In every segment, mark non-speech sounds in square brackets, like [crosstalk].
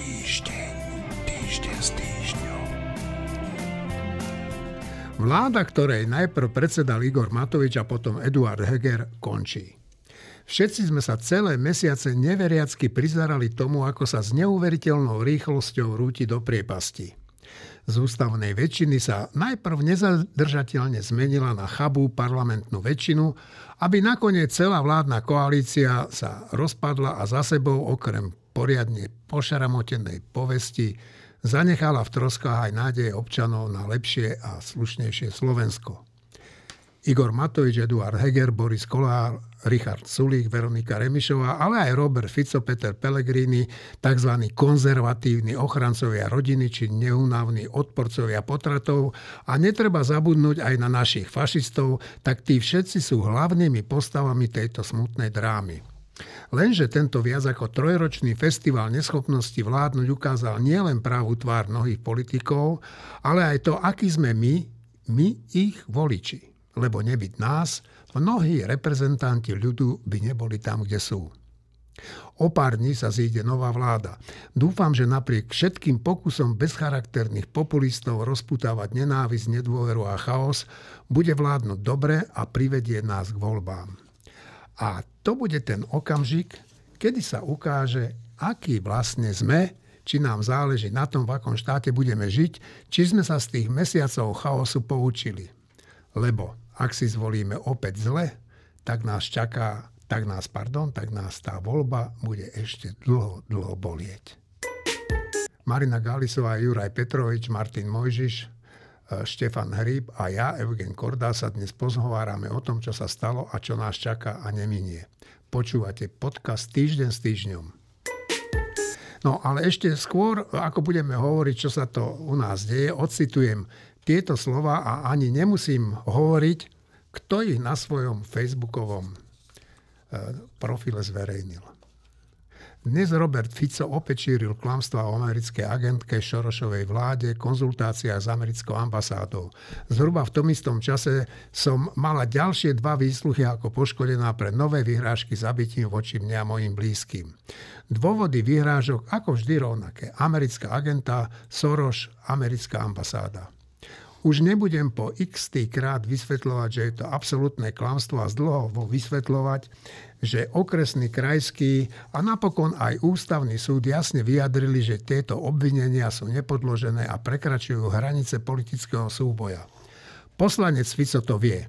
Týždeň, týždeň s týždňom. Vláda, ktorej najprv predsedal Igor Matovič a potom Eduard Heger, končí. Všetci sme sa celé mesiace neveriacky prizerali tomu, ako sa s neuveriteľnou rýchlosťou rúti do priepasti. Z ústavnej väčšiny sa najprv nezadržateľne zmenila na chabú parlamentnú väčšinu, aby nakoniec celá vládna koalícia sa rozpadla a za sebou okrem poriadne pošaramotenej povesti zanechala v troskách aj nádeje občanov na lepšie a slušnejšie Slovensko. Igor Matovič, Eduard Heger, Boris Kolár, Richard Sulík, Veronika Remišová, ale aj Robert Fico, Peter Pellegrini, tzv. konzervatívni ochrancovia rodiny či neunávni odporcovia potratov a netreba zabudnúť aj na našich fašistov, tak tí všetci sú hlavnými postavami tejto smutnej drámy. Lenže tento viac ako trojročný festival neschopnosti vládnuť ukázal nielen pravú tvár mnohých politikov, ale aj to, aký sme my, my ich voliči. Lebo nebyť nás, mnohí reprezentanti ľudu by neboli tam, kde sú. O pár dní sa zíde nová vláda. Dúfam, že napriek všetkým pokusom bezcharakterných populistov rozputávať nenávisť, nedôveru a chaos, bude vládnuť dobre a privedie nás k voľbám. A to bude ten okamžik, kedy sa ukáže, aký vlastne sme, či nám záleží na tom, v akom štáte budeme žiť, či sme sa z tých mesiacov chaosu poučili. Lebo ak si zvolíme opäť zle, tak nás čaká, tak nás, pardon, tak nás tá voľba bude ešte dlho, dlho bolieť. Marina Galisová, Juraj Petrovič, Martin Mojžiš, Štefan Hríb a ja, Eugen Korda, sa dnes pozhovárame o tom, čo sa stalo a čo nás čaká a neminie. Počúvate podcast Týždeň s týždňom. No ale ešte skôr, ako budeme hovoriť, čo sa to u nás deje, ocitujem tieto slova a ani nemusím hovoriť, kto ich na svojom facebookovom eh, profile zverejnil. Dnes Robert Fico opäť šíril klamstvá o americkej agentke Šorošovej vláde, konzultácia s americkou ambasádou. Zhruba v tom istom čase som mala ďalšie dva výsluchy ako poškodená pre nové vyhrážky zabitím voči mňa a mojim blízkym. Dôvody vyhrážok ako vždy rovnaké. Americká agenta, Soros, americká ambasáda. Už nebudem po x krát vysvetľovať, že je to absolútne klamstvo a zdlho vysvetľovať, že okresný, krajský a napokon aj ústavný súd jasne vyjadrili, že tieto obvinenia sú nepodložené a prekračujú hranice politického súboja. Poslanec Fico to vie.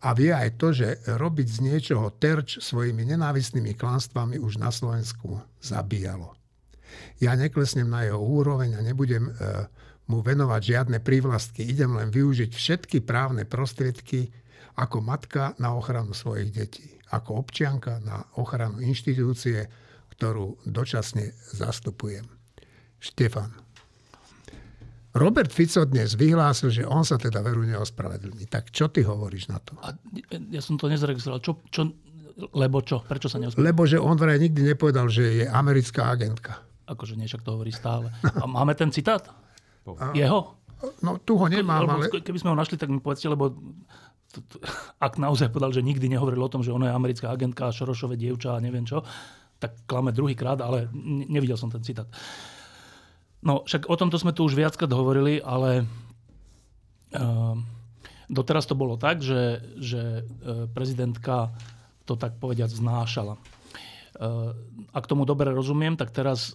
A vie aj to, že robiť z niečoho terč svojimi nenávistnými klanstvami už na Slovensku zabíjalo. Ja neklesnem na jeho úroveň a nebudem e, mu venovať žiadne prívlastky. Idem len využiť všetky právne prostriedky ako matka na ochranu svojich detí ako občianka na ochranu inštitúcie, ktorú dočasne zastupujem. Štefan. Robert Fico dnes vyhlásil, že on sa teda veru neospravedlní. Tak čo ty hovoríš na to? A ja som to nezregistroval. Čo, čo, lebo čo? Prečo sa neospravedlní? Lebo že on vraj nikdy nepovedal, že je americká agentka. Akože nie, však to hovorí stále. A máme ten citát? Jeho? No tu ho nemám, ale... Keby sme ho našli, tak mi povedzte, lebo ak naozaj povedal, že nikdy nehovoril o tom, že ona je americká agentka, Šorošové dievča a neviem čo, tak klame druhýkrát, ale nevidel som ten citát. No, však o tomto sme tu už viackrát hovorili, ale uh, doteraz to bolo tak, že, že uh, prezidentka to tak povediať znášala. Uh, ak tomu dobre rozumiem, tak teraz e,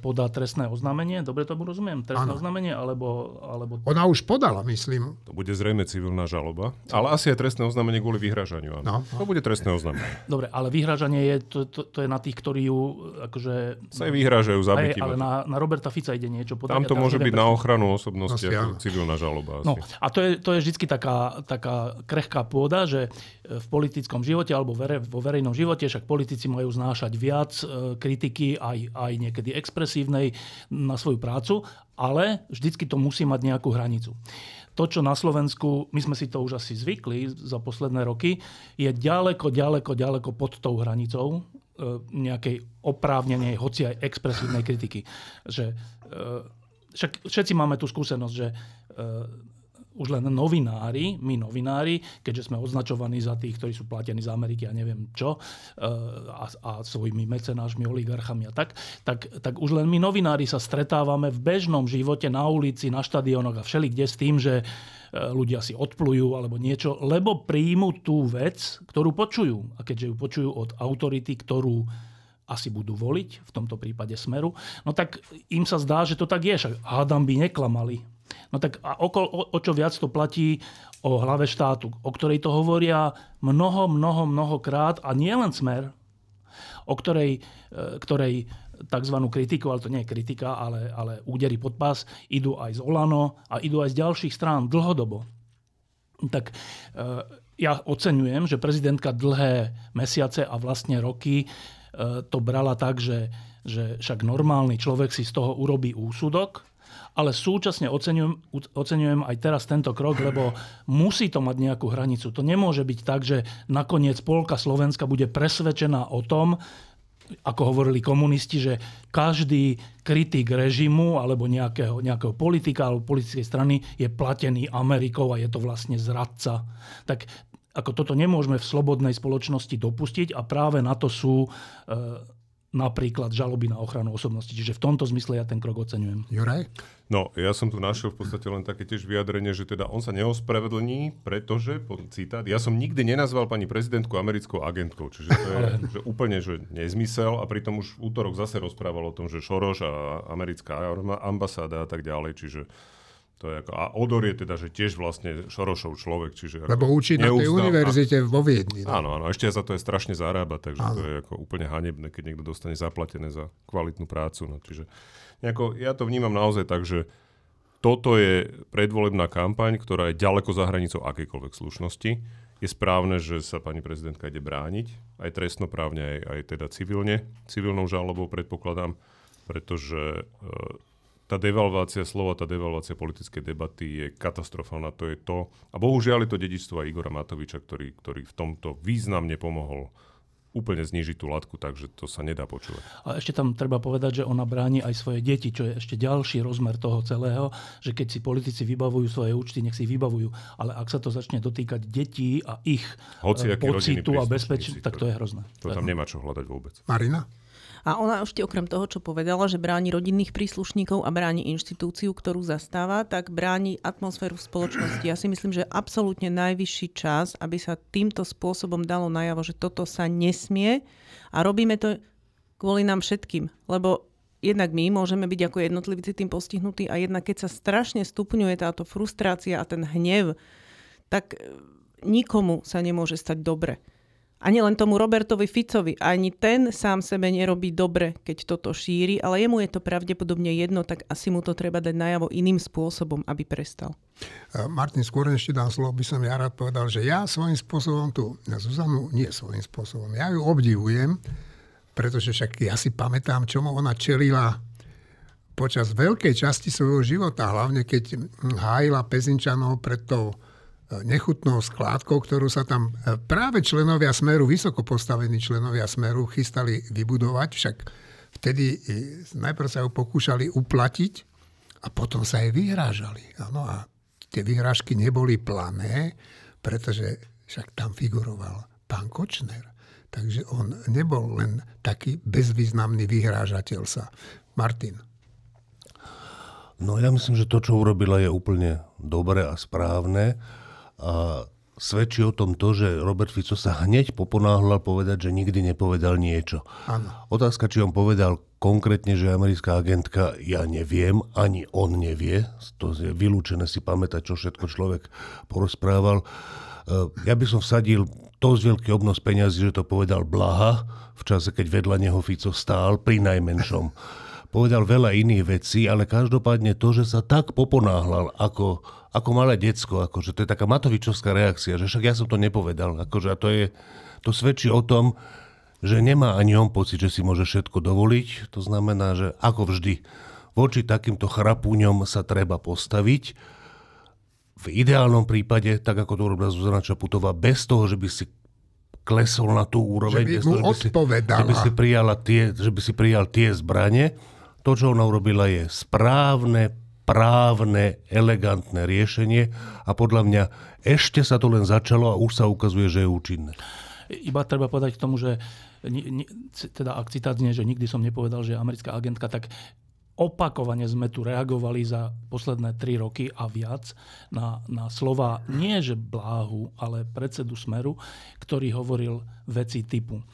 podá trestné oznámenie. Dobre tomu rozumiem? Trestné ano. oznámenie? Alebo, alebo... Ona už podala, myslím. To bude zrejme civilná žaloba. Ale asi je trestné oznámenie kvôli vyhražaniu. No, no. To bude trestné oznámenie. Dobre, ale vyhražanie je, to, to, to je na tých, ktorí ju akože... Sa aj vyhražajú zabitím. Ale na, na Roberta Fica ide niečo podať. Tam to môže byť na ochranu osobnosti ako civilná žaloba. Asi. No, a to je, to je vždy taká, taká krehká pôda, že v politickom živote alebo vo verejnom živote, však politici majú znášať viac E, kritiky, aj, aj niekedy expresívnej na svoju prácu, ale vždycky to musí mať nejakú hranicu. To, čo na Slovensku, my sme si to už asi zvykli za posledné roky, je ďaleko, ďaleko, ďaleko pod tou hranicou e, nejakej oprávnenej, hoci aj expresívnej kritiky. Že, e, však všetci máme tú skúsenosť, že už len novinári, my novinári, keďže sme označovaní za tých, ktorí sú platení z Ameriky a neviem čo, a, a svojimi mecenášmi, oligarchami a tak, tak, tak už len my novinári sa stretávame v bežnom živote na ulici, na štadiónoch a všelikde s tým, že ľudia si odplujú alebo niečo, lebo príjmu tú vec, ktorú počujú. A keďže ju počujú od autority, ktorú asi budú voliť, v tomto prípade Smeru, no tak im sa zdá, že to tak je, hádam by neklamali. No tak a o, o, o čo viac to platí o hlave štátu, o ktorej to hovoria mnoho, mnoho, mnohokrát a nie len Smer, o ktorej, e, ktorej tzv. kritiku, ale to nie je kritika, ale, ale údery pod pás, idú aj z Olano a idú aj z ďalších strán dlhodobo. Tak e, ja oceňujem, že prezidentka dlhé mesiace a vlastne roky E, to brala tak, že, že však normálny človek si z toho urobí úsudok, ale súčasne oceňujem, oceňujem aj teraz tento krok, lebo musí to mať nejakú hranicu. To nemôže byť tak, že nakoniec polka Slovenska bude presvedčená o tom, ako hovorili komunisti, že každý kritik režimu alebo nejakého, nejakého politika alebo politickej strany je platený Amerikou a je to vlastne zradca. Tak ako toto nemôžeme v slobodnej spoločnosti dopustiť a práve na to sú e, napríklad žaloby na ochranu osobnosti. Čiže v tomto zmysle ja ten krok oceňujem. Juraj? No, ja som tu našiel v podstate len také tiež vyjadrenie, že teda on sa neospravedlní, pretože, citát, ja som nikdy nenazval pani prezidentku americkou agentkou, čiže to je že úplne že nezmysel a pritom už v útorok zase rozprával o tom, že Šoroš a americká ambasáda a tak ďalej, čiže to je ako, a Odor je teda, že tiež vlastne Šorošov človek. Čiže Lebo učí na tej univerzite vo Viedni. No. Áno, áno, ešte za to je strašne zarába, takže áno. to je ako úplne hanebné, keď niekto dostane zaplatené za kvalitnú prácu. No, čiže nejako, ja to vnímam naozaj tak, že toto je predvolebná kampaň, ktorá je ďaleko za hranicou akejkoľvek slušnosti. Je správne, že sa pani prezidentka ide brániť, aj trestnoprávne, aj, aj teda civilne, civilnou žalobou predpokladám, pretože e, tá devalvácia slova, tá devalvácia politickej debaty je katastrofálna. To je to. A bohužiaľ je to dedičstvo aj Igora Matoviča, ktorý, ktorý v tomto významne pomohol úplne znižiť tú latku, takže to sa nedá počúvať. A ešte tam treba povedať, že ona bráni aj svoje deti, čo je ešte ďalší rozmer toho celého, že keď si politici vybavujú svoje účty, nech si ich vybavujú. Ale ak sa to začne dotýkať detí a ich Hoci pocitu a bezpečnosti, tak to je hrozné. To tam nemá čo hľadať vôbec. Marina? A ona ešte okrem toho, čo povedala, že bráni rodinných príslušníkov a bráni inštitúciu, ktorú zastáva, tak bráni atmosféru v spoločnosti. Ja si myslím, že absolútne najvyšší čas, aby sa týmto spôsobom dalo najavo, že toto sa nesmie a robíme to kvôli nám všetkým. Lebo jednak my môžeme byť ako jednotlivci tým postihnutí a jednak keď sa strašne stupňuje táto frustrácia a ten hnev, tak nikomu sa nemôže stať dobre. Ani len tomu Robertovi Ficovi. Ani ten sám sebe nerobí dobre, keď toto šíri, ale jemu je to pravdepodobne jedno, tak asi mu to treba dať najavo iným spôsobom, aby prestal. Martin, skôr ešte dám slovo, by som ja rád povedal, že ja svojím spôsobom tu, na Zuzanu nie svojím spôsobom, ja ju obdivujem, pretože však ja si pamätám, čomu ona čelila počas veľkej časti svojho života, hlavne keď hájila Pezinčanov pred tou nechutnou skládkou, ktorú sa tam e, práve členovia Smeru, vysoko postavení členovia Smeru chystali vybudovať, však vtedy e, najprv sa ju pokúšali uplatiť a potom sa jej vyhrážali. Ano, a tie vyhrážky neboli plané, pretože však tam figuroval pán Kočner. Takže on nebol len taký bezvýznamný vyhrážateľ sa. Martin. No ja myslím, že to, čo urobila, je úplne dobré a správne a svedčí o tom to, že Robert Fico sa hneď poponáhľal povedať, že nikdy nepovedal niečo. Ano. Otázka, či on povedal konkrétne, že americká agentka, ja neviem, ani on nevie. To je vylúčené si pamätať, čo všetko človek porozprával. E, ja by som vsadil dosť veľký obnos peňazí, že to povedal Blaha v čase, keď vedľa neho Fico stál, pri najmenšom. Povedal veľa iných vecí, ale každopádne to, že sa tak poponáhľal ako ako malé decko, akože to je taká Matovičovská reakcia, že však ja som to nepovedal, akože a to je, to svedčí o tom, že nemá ani on pocit, že si môže všetko dovoliť, to znamená, že ako vždy, voči takýmto chrapúňom sa treba postaviť, v ideálnom prípade, tak ako to urobila Zuzana Čaputová, bez toho, že by si klesol na tú úroveň, že by, mu toho, že, by si, že, by si prijala tie, že by si prijal tie zbranie. To, čo ona urobila, je správne, správne, elegantné riešenie a podľa mňa ešte sa to len začalo a už sa ukazuje, že je účinné. Iba treba povedať k tomu, že teda ak citát znie, že nikdy som nepovedal, že je americká agentka, tak opakovane sme tu reagovali za posledné tri roky a viac na, na slova nie že bláhu, ale predsedu Smeru, ktorý hovoril veci typu.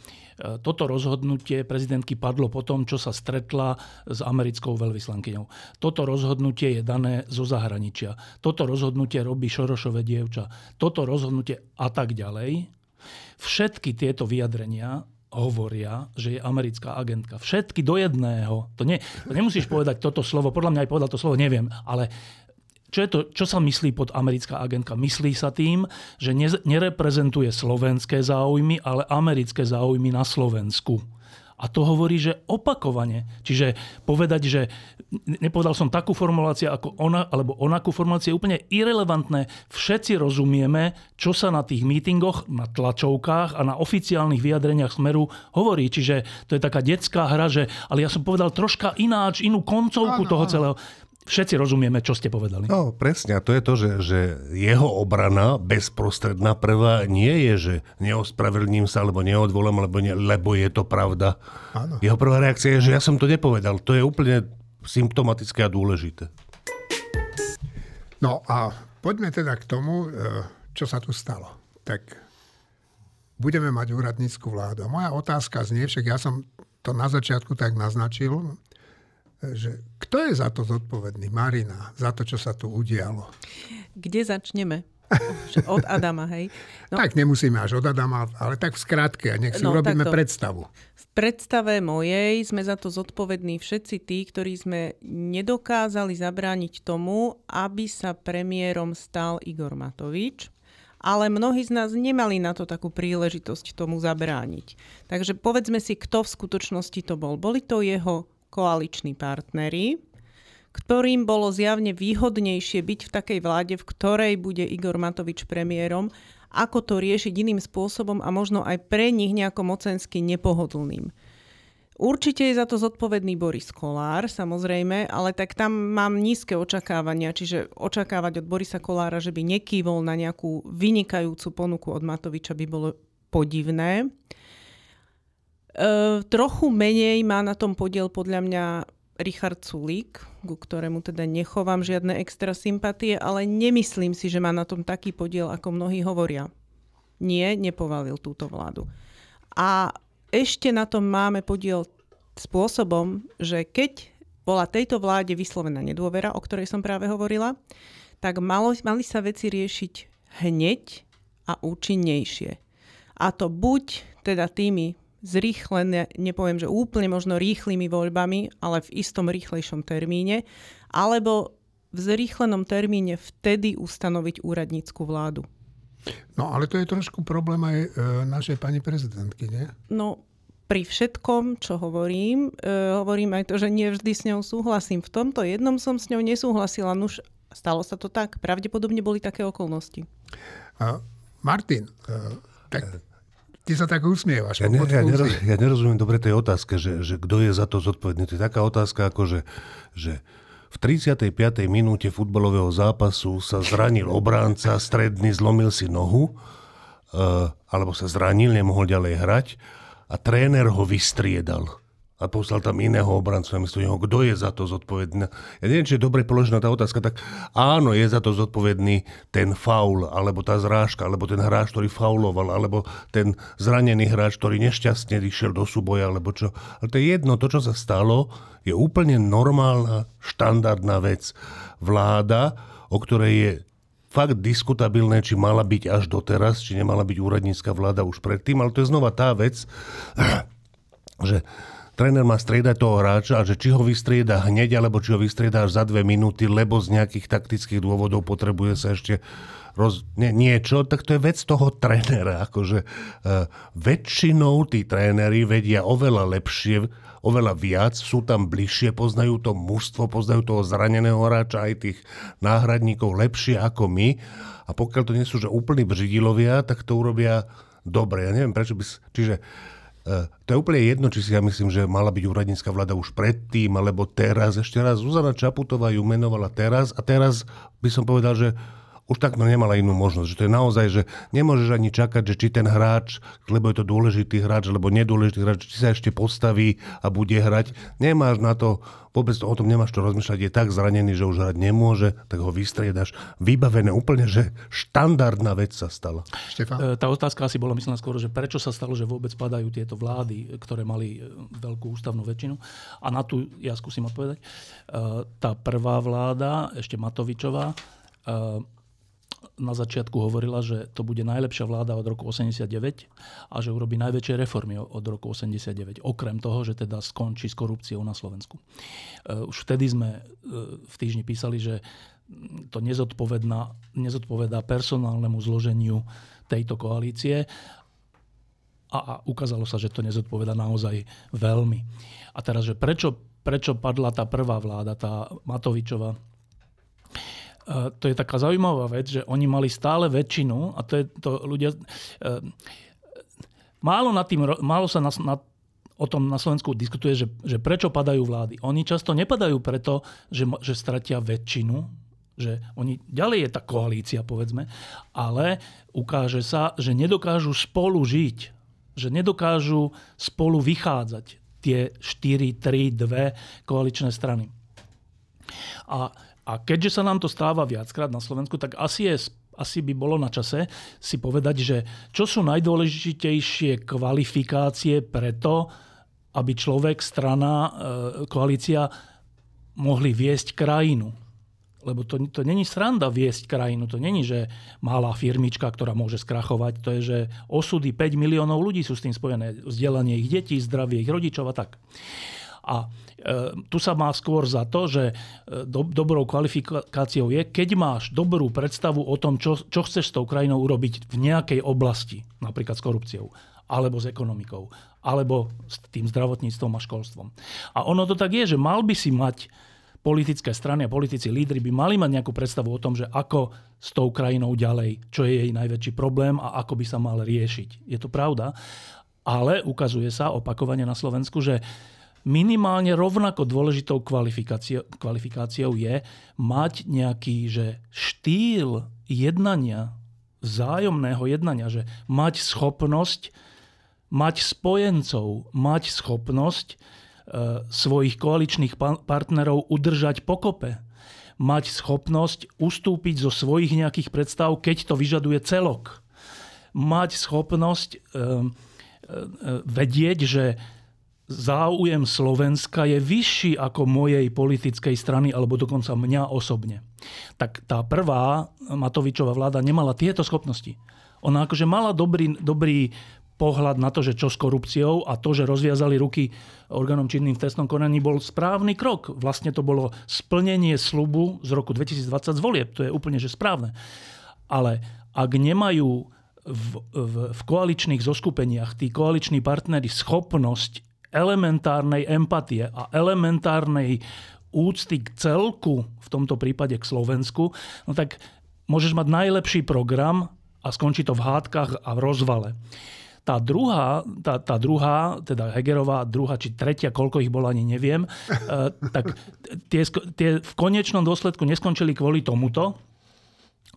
E, toto rozhodnutie prezidentky padlo po tom, čo sa stretla s americkou veľvyslankyňou. Toto rozhodnutie je dané zo zahraničia. Toto rozhodnutie robí Šorošové dievča. Toto rozhodnutie a tak ďalej. Všetky tieto vyjadrenia hovoria, že je americká agentka. Všetky do jedného. To, nie, to nemusíš povedať toto slovo, podľa mňa aj povedal to slovo, neviem, ale čo, je to, čo sa myslí pod americká agentka? Myslí sa tým, že ne, nereprezentuje slovenské záujmy, ale americké záujmy na Slovensku. A to hovorí, že opakovane. Čiže povedať, že nepovedal som takú formuláciu ako ona, alebo onakú formuláciu je úplne irrelevantné. Všetci rozumieme, čo sa na tých mítingoch, na tlačovkách a na oficiálnych vyjadreniach Smeru hovorí. Čiže to je taká detská hra, že ale ja som povedal troška ináč, inú koncovku áno, toho áno. celého všetci rozumieme, čo ste povedali. No, presne. A to je to, že, že jeho obrana, bezprostredná prvá, nie je, že neospravedlním sa, alebo neodvolám, lebo, ne, lebo je to pravda. Áno. Jeho prvá reakcia je, že ja som to nepovedal. To je úplne symptomatické a dôležité. No a poďme teda k tomu, e, čo sa tu stalo. Tak budeme mať úradnícku vládu. Moja otázka znie, však ja som to na začiatku tak naznačil, že kto je za to zodpovedný, Marina, za to, čo sa tu udialo? Kde začneme? Od Adama, hej? No. Tak nemusíme až od Adama, ale tak v skratke, a nech si no, urobíme takto. predstavu. V predstave mojej sme za to zodpovední všetci tí, ktorí sme nedokázali zabrániť tomu, aby sa premiérom stal Igor Matovič ale mnohí z nás nemali na to takú príležitosť tomu zabrániť. Takže povedzme si, kto v skutočnosti to bol. Boli to jeho koaliční partnery, ktorým bolo zjavne výhodnejšie byť v takej vláde, v ktorej bude Igor Matovič premiérom, ako to riešiť iným spôsobom a možno aj pre nich nejako mocensky nepohodlným. Určite je za to zodpovedný Boris Kolár, samozrejme, ale tak tam mám nízke očakávania, čiže očakávať od Borisa Kolára, že by nekývol na nejakú vynikajúcu ponuku od Matoviča by bolo podivné. Uh, trochu menej má na tom podiel podľa mňa Richard Sulík, ku ktorému teda nechovám žiadne extra sympatie, ale nemyslím si, že má na tom taký podiel, ako mnohí hovoria. Nie, nepovalil túto vládu. A ešte na tom máme podiel spôsobom, že keď bola tejto vláde vyslovená nedôvera, o ktorej som práve hovorila, tak malo, mali sa veci riešiť hneď a účinnejšie. A to buď teda tými zrýchlené, nepoviem, že úplne možno rýchlymi voľbami, ale v istom rýchlejšom termíne, alebo v zrýchlenom termíne vtedy ustanoviť úradnícku vládu. No ale to je trošku problém aj e, našej pani prezidentky, nie? No pri všetkom, čo hovorím, e, hovorím aj to, že nie vždy s ňou súhlasím. V tomto jednom som s ňou nesúhlasila, nuž stalo sa to tak. Pravdepodobne boli také okolnosti. Uh, Martin, uh, tak Ty sa tak usmievaš. Ja, ne, ja, neroz, ja nerozumiem dobre tej otázke, že, že kto je za to zodpovedný. To je taká otázka, ako že, že v 35. minúte futbalového zápasu sa zranil obránca, stredný, zlomil si nohu, uh, alebo sa zranil, nemohol ďalej hrať a tréner ho vystriedal a poslal tam iného obrancu namiesto neho. Kto je za to zodpovedný? Ja neviem, či je dobre položená tá otázka, tak áno, je za to zodpovedný ten faul, alebo tá zrážka, alebo ten hráč, ktorý fauloval, alebo ten zranený hráč, ktorý nešťastne išiel do súboja, alebo čo. Ale to je jedno, to, čo sa stalo, je úplne normálna, štandardná vec. Vláda, o ktorej je fakt diskutabilné, či mala byť až doteraz, či nemala byť úradnícka vláda už predtým, ale to je znova tá vec, že tréner má striedať toho hráča a že či ho vystrieda hneď, alebo či ho vystrieda až za dve minúty, lebo z nejakých taktických dôvodov potrebuje sa ešte roz, nie, niečo, tak to je vec toho trénera. Akože, uh, väčšinou tí tréneri vedia oveľa lepšie, oveľa viac, sú tam bližšie, poznajú to mužstvo, poznajú toho zraneného hráča, aj tých náhradníkov lepšie ako my. A pokiaľ to nie sú že úplní bržidilovia, tak to urobia dobre. Ja neviem, prečo by... Čiže to je úplne jedno, či si ja myslím, že mala byť úradnícka vláda už predtým, alebo teraz. Ešte raz, Zuzana Čaputová ju menovala teraz a teraz by som povedal, že už takmer nemala inú možnosť. Že to je naozaj, že nemôžeš ani čakať, že či ten hráč, lebo je to dôležitý hráč, alebo nedôležitý hráč, či sa ešte postaví a bude hrať. Nemáš na to, vôbec o tom nemáš čo rozmýšľať, je tak zranený, že už hrať nemôže, tak ho vystriedaš. Vybavené úplne, že štandardná vec sa stala. Štefán? E, Tá otázka asi bola myslená skôr, že prečo sa stalo, že vôbec padajú tieto vlády, ktoré mali e, veľkú ústavnú väčšinu. A na tú ja skúsim odpovedať. E, Tá prvá vláda, ešte Matovičová, na začiatku hovorila, že to bude najlepšia vláda od roku 89 a že urobí najväčšie reformy od roku 89. Okrem toho, že teda skončí s korupciou na Slovensku. E, Už vtedy sme e, v týždni písali, že to nezodpovedá, personálnemu zloženiu tejto koalície a, ukázalo sa, že to nezodpoveda naozaj veľmi. A teraz, že prečo, prečo padla tá prvá vláda, tá Matovičová, Uh, to je taká zaujímavá vec, že oni mali stále väčšinu a to je to ľudia... Uh, málo, nad tým, málo sa na, na, o tom na Slovensku diskutuje, že, že prečo padajú vlády. Oni často nepadajú preto, že, že stratia väčšinu, že oni, ďalej je tá koalícia, povedzme, ale ukáže sa, že nedokážu spolu žiť, že nedokážu spolu vychádzať tie 4, 3, 2 koaličné strany. A a keďže sa nám to stáva viackrát na Slovensku, tak asi, je, asi by bolo na čase si povedať, že čo sú najdôležitejšie kvalifikácie preto, aby človek, strana, e, koalícia mohli viesť krajinu. Lebo to, to není sranda viesť krajinu. To není, že malá firmička, ktorá môže skrachovať. To je, že osudy 5 miliónov ľudí sú s tým spojené. Vzdelanie ich detí, zdravie ich rodičov a tak. A tu sa má skôr za to, že e, do, dobrou kvalifikáciou je, keď máš dobrú predstavu o tom, čo, čo chceš s tou krajinou urobiť v nejakej oblasti, napríklad s korupciou, alebo s ekonomikou, alebo s tým zdravotníctvom a školstvom. A ono to tak je, že mal by si mať politické strany a politici, lídry by mali mať nejakú predstavu o tom, že ako s tou krajinou ďalej, čo je jej najväčší problém a ako by sa mal riešiť. Je to pravda, ale ukazuje sa opakovane na Slovensku, že minimálne rovnako dôležitou kvalifikáciou, je mať nejaký že štýl jednania, vzájomného jednania, že mať schopnosť mať spojencov, mať schopnosť e, svojich koaličných pa- partnerov udržať pokope, mať schopnosť ustúpiť zo svojich nejakých predstav, keď to vyžaduje celok. Mať schopnosť e, e, vedieť, že záujem Slovenska je vyšší ako mojej politickej strany alebo dokonca mňa osobne. Tak tá prvá Matovičová vláda nemala tieto schopnosti. Ona akože mala dobrý, dobrý pohľad na to, že čo s korupciou a to, že rozviazali ruky orgánom činným v trestnom konaní, bol správny krok. Vlastne to bolo splnenie slubu z roku 2020 z volieb. To je úplne že správne. Ale ak nemajú v, v, v koaličných zoskupeniach tí koaliční partnery schopnosť elementárnej empatie a elementárnej úcty k celku, v tomto prípade k Slovensku, no tak môžeš mať najlepší program a skončí to v hádkach a v rozvale. Tá druhá, tá, tá druhá, teda Hegerová druhá, či tretia, koľko ich bolo, ani neviem, eh, tak tie, tie v konečnom dôsledku neskončili kvôli tomuto,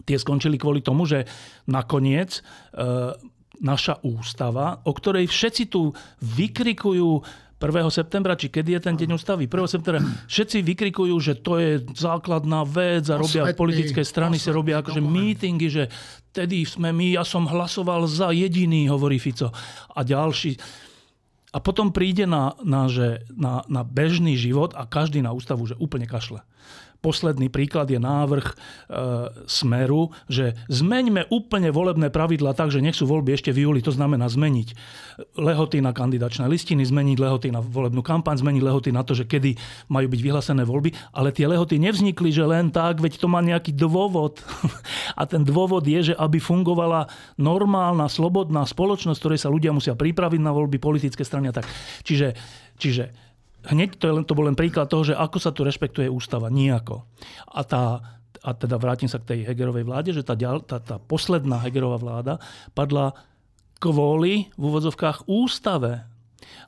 tie skončili kvôli tomu, že nakoniec eh, naša ústava, o ktorej všetci tu vykrikujú 1. septembra, či kedy je ten deň ústavy, 1. septembra, všetci vykrikujú, že to je základná vec a robia Osvetný, politické strany, sa robia akože mítingy, že tedy sme my, ja som hlasoval za jediný, hovorí Fico. A ďalší. A potom príde na, na, že, na, na bežný život a každý na ústavu, že úplne kašle. Posledný príklad je návrh e, Smeru, že zmeňme úplne volebné pravidla tak, že nech sú voľby ešte v júli. To znamená zmeniť lehoty na kandidačné listiny, zmeniť lehoty na volebnú kampaň, zmeniť lehoty na to, že kedy majú byť vyhlásené voľby. Ale tie lehoty nevznikli, že len tak, veď to má nejaký dôvod. [laughs] A ten dôvod je, že aby fungovala normálna, slobodná spoločnosť, ktorej sa ľudia musia pripraviť na voľby, politické strany a tak. Čiže, čiže hneď to, je len, to bol len príklad toho, že ako sa tu rešpektuje ústava. Nijako. A tá, a teda vrátim sa k tej Hegerovej vláde, že tá, tá, tá posledná Hegerová vláda padla kvôli v úvodzovkách ústave.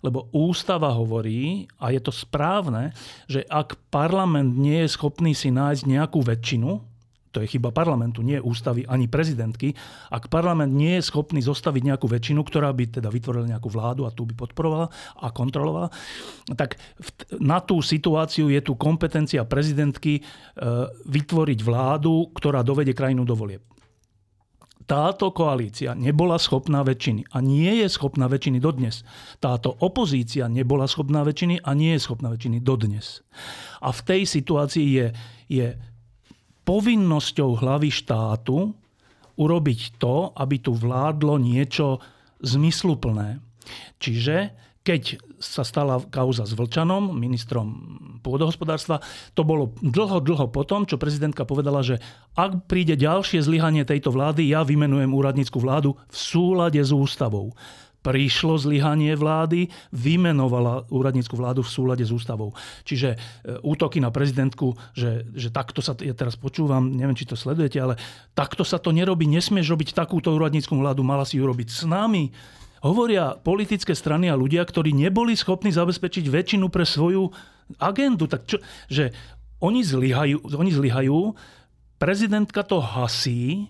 Lebo ústava hovorí, a je to správne, že ak parlament nie je schopný si nájsť nejakú väčšinu, to je chyba parlamentu, nie ústavy ani prezidentky. Ak parlament nie je schopný zostaviť nejakú väčšinu, ktorá by teda vytvorila nejakú vládu a tu by podporovala a kontrolovala, tak na tú situáciu je tu kompetencia prezidentky e, vytvoriť vládu, ktorá dovede krajinu do volieb táto koalícia nebola schopná väčšiny a nie je schopná väčšiny dodnes. Táto opozícia nebola schopná väčšiny a nie je schopná väčšiny dodnes. A v tej situácii je, je povinnosťou hlavy štátu urobiť to, aby tu vládlo niečo zmysluplné. Čiže keď sa stala kauza s Vlčanom, ministrom pôdohospodárstva, to bolo dlho, dlho potom, čo prezidentka povedala, že ak príde ďalšie zlyhanie tejto vlády, ja vymenujem úradnícku vládu v súlade s ústavou prišlo zlyhanie vlády, vymenovala úradnícku vládu v súlade s ústavou. Čiže e, útoky na prezidentku, že, že takto sa, ja teraz počúvam, neviem, či to sledujete, ale takto sa to nerobí, nesmieš robiť takúto úradnícku vládu, mala si ju robiť s nami. Hovoria politické strany a ľudia, ktorí neboli schopní zabezpečiť väčšinu pre svoju agendu. Tak čo, že oni zlyhajú, oni zlyhajú, prezidentka to hasí,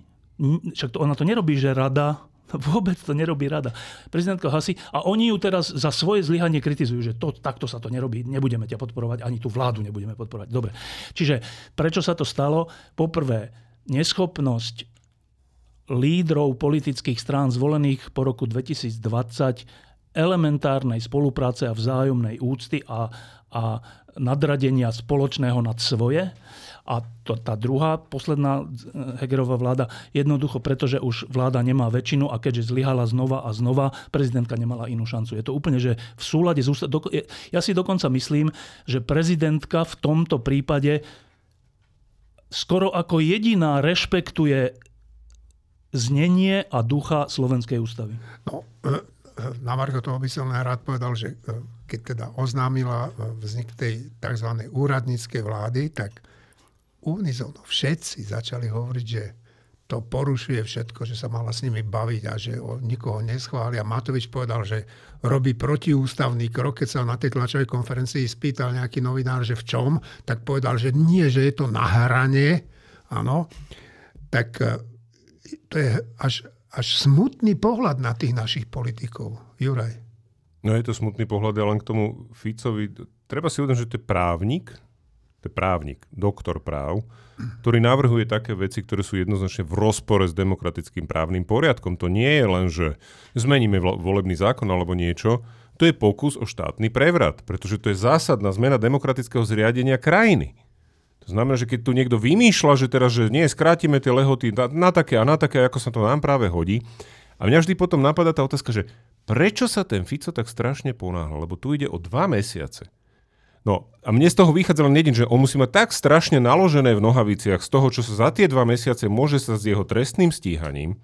však to, ona to nerobí, že rada, [laughs] vôbec to nerobí rada. Prezidentka hasí a oni ju teraz za svoje zlyhanie kritizujú, že to, takto sa to nerobí, nebudeme ťa podporovať, ani tú vládu nebudeme podporovať. Dobre. Čiže prečo sa to stalo? Poprvé, neschopnosť lídrov politických strán zvolených po roku 2020 elementárnej spolupráce a vzájomnej úcty a, a nadradenia spoločného nad svoje. A to, tá druhá, posledná Hegerová vláda, jednoducho preto, že už vláda nemá väčšinu a keďže zlyhala znova a znova, prezidentka nemala inú šancu. Je to úplne, že v súlade s ústav... Ja si dokonca myslím, že prezidentka v tomto prípade skoro ako jediná rešpektuje znenie a ducha Slovenskej ústavy? No, e, e, na Marko toho by som rád povedal, že e, keď teda oznámila vznik tej tzv. úradníckej vlády, tak unizono všetci začali hovoriť, že to porušuje všetko, že sa mala s nimi baviť a že o nikoho neschváli. A Matovič povedal, že robí protiústavný krok. Keď sa na tej tlačovej konferencii spýtal nejaký novinár, že v čom, tak povedal, že nie, že je to na hranie. Áno. Tak to je až, až smutný pohľad na tých našich politikov. Juraj. No je to smutný pohľad, ja len k tomu Ficovi. Treba si uvedomiť, že to je právnik, je právnik, doktor práv, ktorý navrhuje také veci, ktoré sú jednoznačne v rozpore s demokratickým právnym poriadkom. To nie je len, že zmeníme volebný zákon alebo niečo, to je pokus o štátny prevrat, pretože to je zásadná zmena demokratického zriadenia krajiny. To znamená, že keď tu niekto vymýšľa, že teraz, že nie, skrátime tie lehoty na, na také a na také, ako sa to nám práve hodí. A mňa vždy potom napadá tá otázka, že prečo sa ten Fico tak strašne ponáhľa? Lebo tu ide o dva mesiace. No a mne z toho vychádza len jedin, že on musí mať tak strašne naložené v nohaviciach z toho, čo sa za tie dva mesiace môže sa s jeho trestným stíhaním,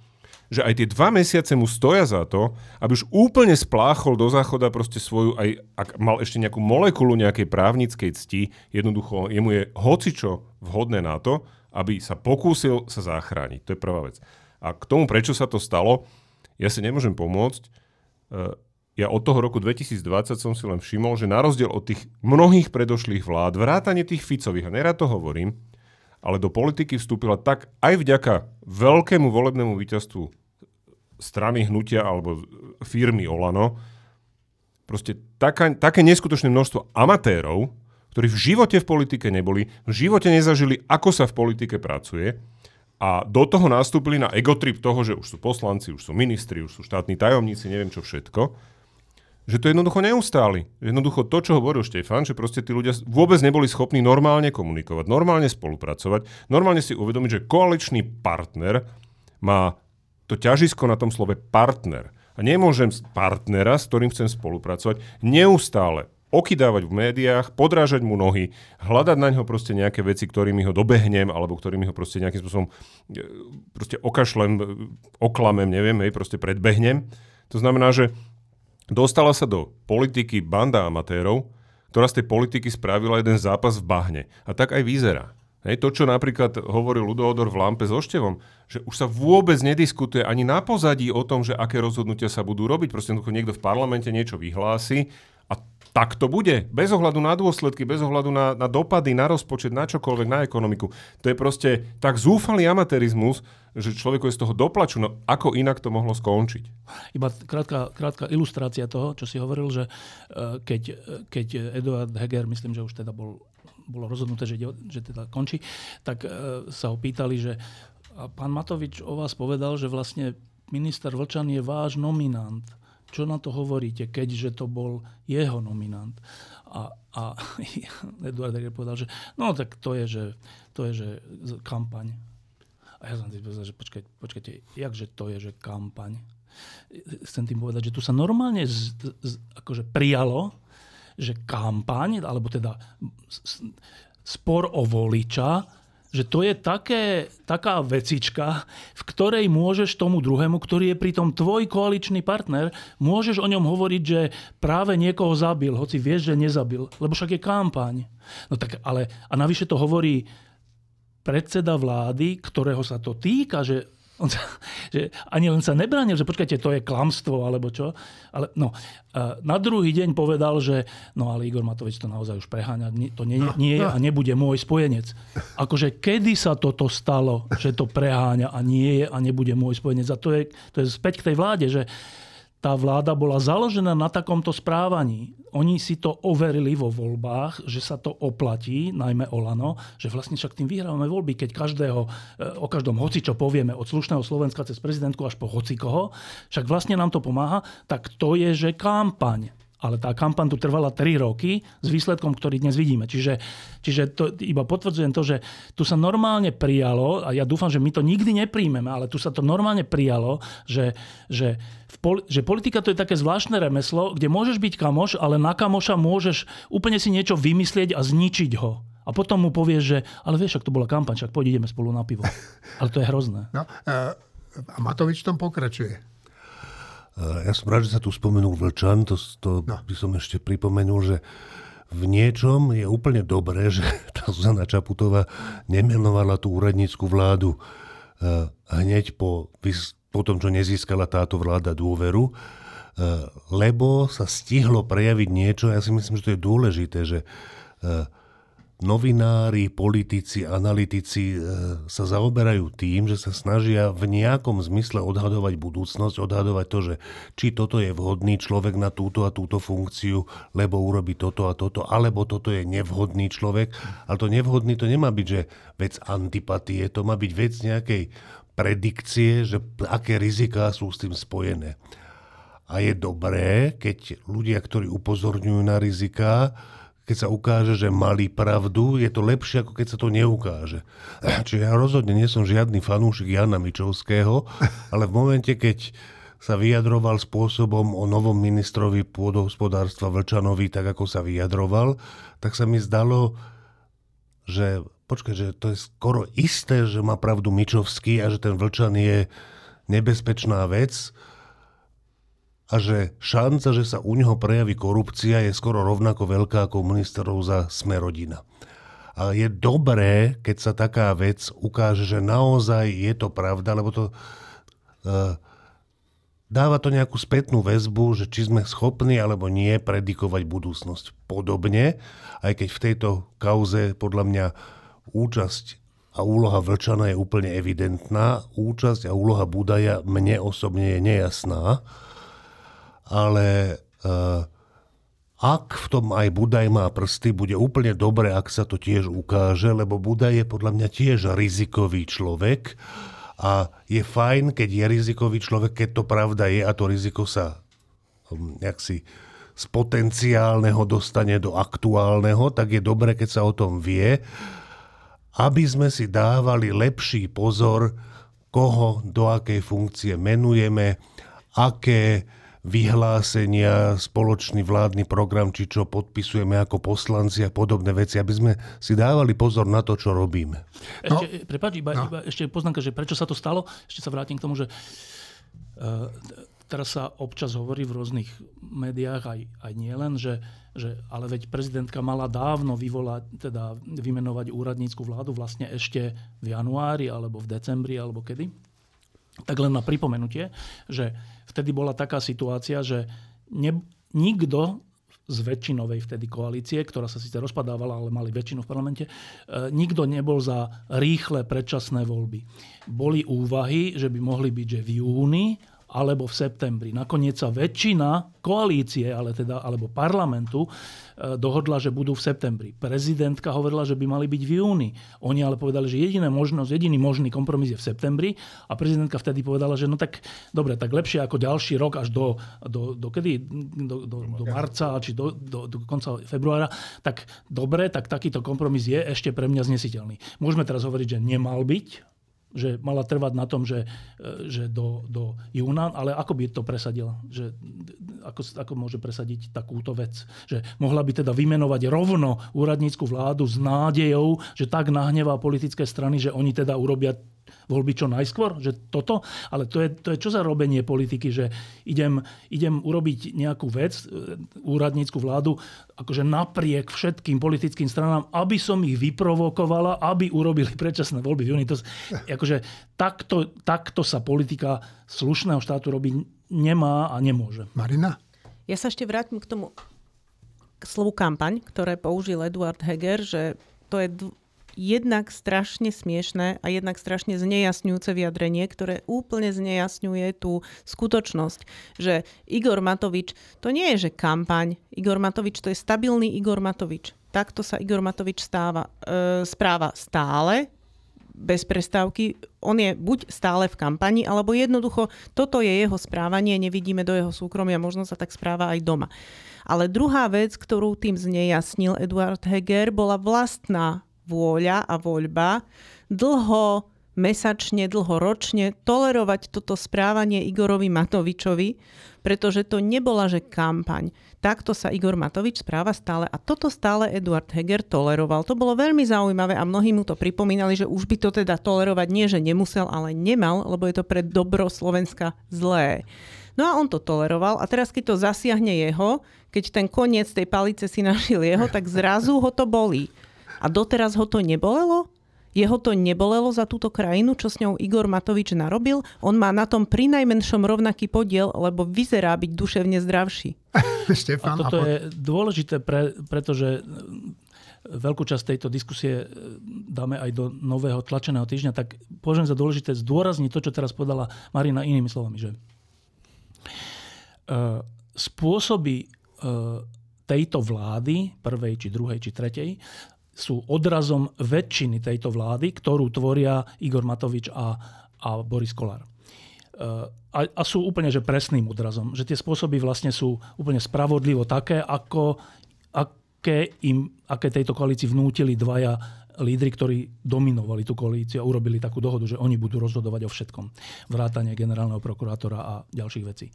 že aj tie dva mesiace mu stoja za to, aby už úplne spláchol do záchoda proste svoju, aj ak mal ešte nejakú molekulu nejakej právnickej cti, jednoducho jemu je hocičo vhodné na to, aby sa pokúsil sa zachrániť. To je prvá vec. A k tomu, prečo sa to stalo, ja si nemôžem pomôcť. Ja od toho roku 2020 som si len všimol, že na rozdiel od tých mnohých predošlých vlád, vrátane tých Ficových, a nerad to hovorím, ale do politiky vstúpila tak aj vďaka veľkému volebnému víťazstvu strany hnutia alebo firmy Olano, proste taká, také neskutočné množstvo amatérov, ktorí v živote v politike neboli, v živote nezažili, ako sa v politike pracuje a do toho nastúpili na egotrip toho, že už sú poslanci, už sú ministri, už sú štátni tajomníci, neviem čo všetko, že to jednoducho neustáli. Jednoducho to, čo hovoril Štefan, že proste tí ľudia vôbec neboli schopní normálne komunikovať, normálne spolupracovať, normálne si uvedomiť, že koaličný partner má to ťažisko na tom slove partner. A nemôžem partnera, s ktorým chcem spolupracovať, neustále okydávať v médiách, podrážať mu nohy, hľadať na ňo proste nejaké veci, ktorými ho dobehnem, alebo ktorými ho proste nejakým spôsobom e, proste okašlem, e, oklamem, neviem, hej, proste predbehnem. To znamená, že dostala sa do politiky banda amatérov, ktorá z tej politiky spravila jeden zápas v bahne. A tak aj vyzerá. Hej, to, čo napríklad hovoril Ludoodor v Lampe so Števom, že už sa vôbec nediskutuje ani na pozadí o tom, že aké rozhodnutia sa budú robiť. Proste niekto v parlamente niečo vyhlási tak to bude. Bez ohľadu na dôsledky, bez ohľadu na, na dopady, na rozpočet, na čokoľvek, na ekonomiku. To je proste tak zúfalý amatérizmus, že človeku je z toho doplaču. No ako inak to mohlo skončiť? Iba krátka, krátka ilustrácia toho, čo si hovoril, že eh, keď, keď Eduard Heger, myslím, že už teda bol bolo rozhodnuté, že, že teda končí, tak e, sa ho pýtali, že a pán Matovič o vás povedal, že vlastne minister Vlčan je váš nominant. Čo na to hovoríte, keďže to bol jeho nominant? A, a [laughs] Eduard Heger povedal, že no tak to je, že, to je, že kampaň. A ja som si povedal, že počkajte, počkajte, jakže to je, že kampaň? Chcem tým povedať, že tu sa normálne z, z, akože prijalo, že kampaň, alebo teda spor o voliča, že to je také, taká vecička, v ktorej môžeš tomu druhému, ktorý je pritom tvoj koaličný partner, môžeš o ňom hovoriť, že práve niekoho zabil, hoci vieš, že nezabil, lebo však je kampaň. No tak ale, a navyše to hovorí predseda vlády, ktorého sa to týka, že on sa, že ani len sa nebránil, že počkajte, to je klamstvo, alebo čo. Ale no, na druhý deň povedal, že no ale Igor Matovič to naozaj už preháňa, to nie, nie je a nebude môj spojenec. Akože kedy sa toto stalo, že to preháňa a nie je a nebude môj spojenec. A to je, to je späť k tej vláde, že tá vláda bola založená na takomto správaní. Oni si to overili vo voľbách, že sa to oplatí, najmä Olano, že vlastne však tým vyhrávame voľby, keď každého, e, o každom hoci čo povieme, od slušného Slovenska cez prezidentku až po hocikoho, však vlastne nám to pomáha, tak to je, že kampaň ale tá kampaň tu trvala 3 roky s výsledkom, ktorý dnes vidíme. Čiže, čiže to iba potvrdzujem to, že tu sa normálne prijalo, a ja dúfam, že my to nikdy nepríjmeme, ale tu sa to normálne prijalo, že, že, v poli, že politika to je také zvláštne remeslo, kde môžeš byť kamoš, ale na kamoša môžeš úplne si niečo vymyslieť a zničiť ho. A potom mu povieš, že ale vieš, ak to bola kampaň, však poď ideme spolu na pivo. Ale to je hrozné. No, a Matovič tom pokračuje. Ja som rád, že sa tu spomenul Vlčan, to, to no. by som ešte pripomenul, že v niečom je úplne dobré, [laughs] že tá Zuzana Čaputová nemenovala tú úradnícku vládu uh, hneď po, po tom, čo nezískala táto vláda dôveru, uh, lebo sa stihlo prejaviť niečo, ja si myslím, že to je dôležité, že novinári, politici, analytici e, sa zaoberajú tým, že sa snažia v nejakom zmysle odhadovať budúcnosť, odhadovať to, že či toto je vhodný človek na túto a túto funkciu, lebo urobí toto a toto, alebo toto je nevhodný človek. Ale to nevhodný to nemá byť, že vec antipatie, to má byť vec nejakej predikcie, že aké riziká sú s tým spojené. A je dobré, keď ľudia, ktorí upozorňujú na riziká, keď sa ukáže, že mali pravdu, je to lepšie, ako keď sa to neukáže. [clears throat] Čiže ja rozhodne nie som žiadny fanúšik Jana Mičovského, [clears throat] ale v momente, keď sa vyjadroval spôsobom o novom ministrovi pôdohospodárstva Vlčanovi, tak ako sa vyjadroval, tak sa mi zdalo, že počkaj, že to je skoro isté, že má pravdu Mičovský a že ten Vlčan je nebezpečná vec, a že šanca, že sa u neho prejaví korupcia, je skoro rovnako veľká ako ministerov za Smerodina. A je dobré, keď sa taká vec ukáže, že naozaj je to pravda, lebo to uh, dáva to nejakú spätnú väzbu, že či sme schopní alebo nie predikovať budúcnosť. Podobne, aj keď v tejto kauze podľa mňa účasť a úloha Vlčana je úplne evidentná, účasť a úloha Budaja mne osobne je nejasná ale uh, ak v tom aj Budaj má prsty, bude úplne dobre, ak sa to tiež ukáže, lebo Budaj je podľa mňa tiež rizikový človek a je fajn, keď je rizikový človek, keď to pravda je a to riziko sa um, si z potenciálneho dostane do aktuálneho, tak je dobre, keď sa o tom vie, aby sme si dávali lepší pozor, koho do akej funkcie menujeme, aké vyhlásenia, spoločný vládny program, či čo podpisujeme ako poslanci a podobné veci, aby sme si dávali pozor na to, čo robíme. Ešte, no. prepáč, iba, no. iba ešte poznámka, že prečo sa to stalo, ešte sa vrátim k tomu, že uh, teraz sa občas hovorí v rôznych médiách, aj, aj nie len, že, že ale veď prezidentka mala dávno vyvolať, teda vymenovať úradnícku vládu vlastne ešte v januári, alebo v decembri, alebo kedy. Tak len na pripomenutie, že vtedy bola taká situácia, že ne, nikto z väčšinovej vtedy koalície, ktorá sa síce rozpadávala, ale mali väčšinu v parlamente, e, nikto nebol za rýchle predčasné voľby. Boli úvahy, že by mohli byť že v júni alebo v septembri. Nakoniec sa väčšina koalície, ale teda, alebo parlamentu dohodla, že budú v septembri. Prezidentka hovorila, že by mali byť v júni. Oni ale povedali, že jediná možnosť, jediný možný kompromis je v septembri a prezidentka vtedy povedala, že no tak dobre, tak lepšie ako ďalší rok až do, do, do kedy? Do, do, do marca či do, do, do konca februára. Tak dobre, tak takýto kompromis je ešte pre mňa znesiteľný. Môžeme teraz hovoriť, že nemal byť, že mala trvať na tom, že, e, že do, do júna, ale ako by to presadila? Že, ako, ako môže presadiť takúto vec? Že mohla by teda vymenovať rovno úradnícku vládu s nádejou, že tak nahnevá politické strany, že oni teda urobia voľby čo najskôr, že toto, ale to je, to je čo za robenie politiky, že idem, idem urobiť nejakú vec, e, úradnícku vládu, akože napriek všetkým politickým stranám, aby som ich vyprovokovala, aby urobili [laughs] predčasné voľby v júni. To, akože, takto, takto sa politika slušného štátu robiť nemá a nemôže. Marina? Ja sa ešte vrátim k tomu k slovu kampaň, ktoré použil Eduard Heger, že to je jednak strašne smiešné a jednak strašne znejasňujúce vyjadrenie, ktoré úplne znejasňuje tú skutočnosť, že Igor Matovič, to nie je, že kampaň. Igor Matovič, to je stabilný Igor Matovič. Takto sa Igor Matovič stáva, e, správa stále, bez prestávky. On je buď stále v kampani, alebo jednoducho toto je jeho správanie, nevidíme do jeho súkromia, možno sa tak správa aj doma. Ale druhá vec, ktorú tým znejasnil Eduard Heger, bola vlastná vôľa a voľba dlho mesačne, dlhoročne tolerovať toto správanie Igorovi Matovičovi, pretože to nebola, že kampaň. Takto sa Igor Matovič správa stále a toto stále Eduard Heger toleroval. To bolo veľmi zaujímavé a mnohí mu to pripomínali, že už by to teda tolerovať nie, že nemusel, ale nemal, lebo je to pre dobro Slovenska zlé. No a on to toleroval a teraz keď to zasiahne jeho, keď ten koniec tej palice si [laughs] našiel jeho, tak zrazu ho to bolí. A doteraz ho to nebolelo? Jeho to nebolelo za túto krajinu, čo s ňou Igor Matovič narobil? On má na tom pri najmenšom rovnaký podiel, lebo vyzerá byť duševne zdravší. [laughs] Štefan, a toto a po... je dôležité, pre, pretože veľkú časť tejto diskusie e, dáme aj do nového tlačeného týždňa, tak považujem za dôležité zdôrazniť to, čo teraz povedala Marina inými slovami, že uh, spôsoby tejto vlády, prvej, či druhej, či tretej, sú odrazom väčšiny tejto vlády, ktorú tvoria Igor Matovič a, a Boris Kolár. E, a, a sú úplne že presným odrazom. Že tie spôsoby vlastne sú úplne spravodlivo také, ako, aké, im, aké tejto koalícii vnútili dvaja lídry, ktorí dominovali tú koalíciu a urobili takú dohodu, že oni budú rozhodovať o všetkom. Vrátanie generálneho prokurátora a ďalších vecí. E,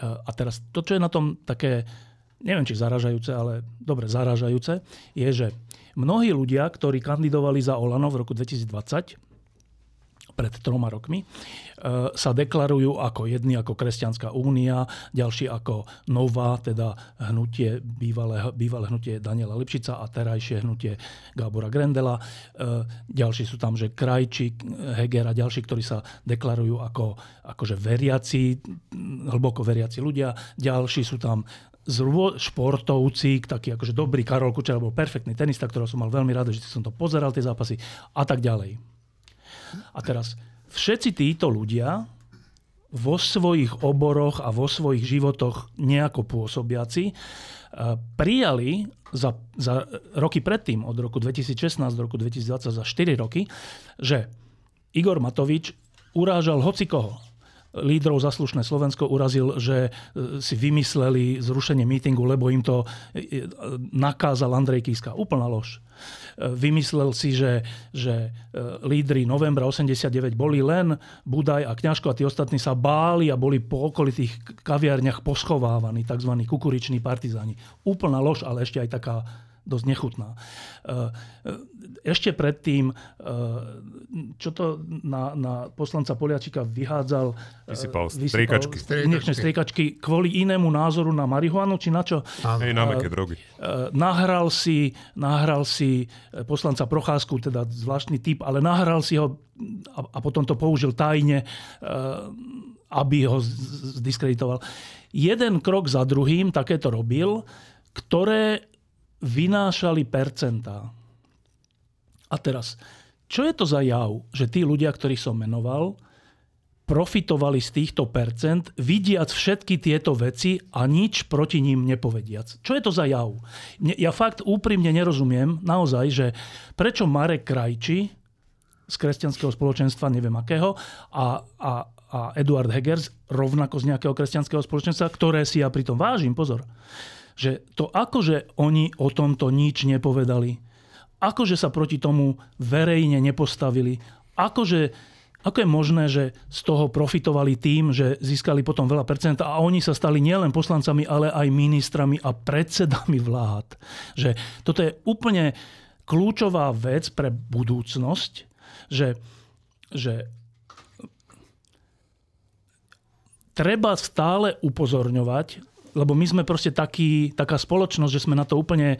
a teraz to, čo je na tom také, neviem či zaražajúce, ale dobre zaražajúce, je, že Mnohí ľudia, ktorí kandidovali za Olano v roku 2020, pred troma rokmi, e, sa deklarujú ako jedni ako Kresťanská únia, ďalší ako Nová, teda hnutie, bývalé, bývalé hnutie Daniela Lipšica a terajšie hnutie Gábora Grendela. E, ďalší sú tam, že Krajčík, Heger a ďalší, ktorí sa deklarujú ako akože veriaci, hlboko veriaci ľudia. Ďalší sú tam športovci, taký akože dobrý Karol Kučera bol perfektný tenista, ktorého som mal veľmi rád, že som to pozeral, tie zápasy a tak ďalej. A teraz všetci títo ľudia vo svojich oboroch a vo svojich životoch nejako pôsobiaci eh, prijali za, za roky predtým, od roku 2016 do roku 2020, za 4 roky, že Igor Matovič urážal hoci koho lídrov za slušné Slovensko urazil, že e, si vymysleli zrušenie mítingu, lebo im to e, e, nakázal Andrej Kiska. Úplná lož. Vymyslel si, že, že lídry novembra 89 boli len Budaj a Kňažko a tí ostatní sa báli a boli po okolitých kaviarniach poschovávaní, tzv. kukuriční partizáni. Úplná lož, ale ešte aj taká dosť nechutná. Ešte predtým, čo to na, na poslanca Poliačika vyhádzal... Vysypal striekačky. Striekačky. striekačky kvôli inému názoru na marihuanu, či na čo? Hej, na meké drogy. Nahral si, nahral si poslanca Procházku, teda zvláštny typ, ale nahral si ho a, a potom to použil tajne, aby ho zdiskreditoval. Jeden krok za druhým takéto robil, ktoré vynášali percentá. A teraz, čo je to za jav, že tí ľudia, ktorých som menoval, profitovali z týchto percent, vidiac všetky tieto veci a nič proti ním nepovediac. Čo je to za jav? Ja fakt úprimne nerozumiem naozaj, že prečo Marek Krajči z kresťanského spoločenstva, neviem akého, a, a, a Eduard Hegers rovnako z nejakého kresťanského spoločenstva, ktoré si ja pritom vážim, pozor, že to akože oni o tomto nič nepovedali, akože sa proti tomu verejne nepostavili, akože ako je možné, že z toho profitovali tým, že získali potom veľa percent a oni sa stali nielen poslancami, ale aj ministrami a predsedami vlád. Že toto je úplne kľúčová vec pre budúcnosť, že, že treba stále upozorňovať lebo my sme proste taký, taká spoločnosť, že sme na to úplne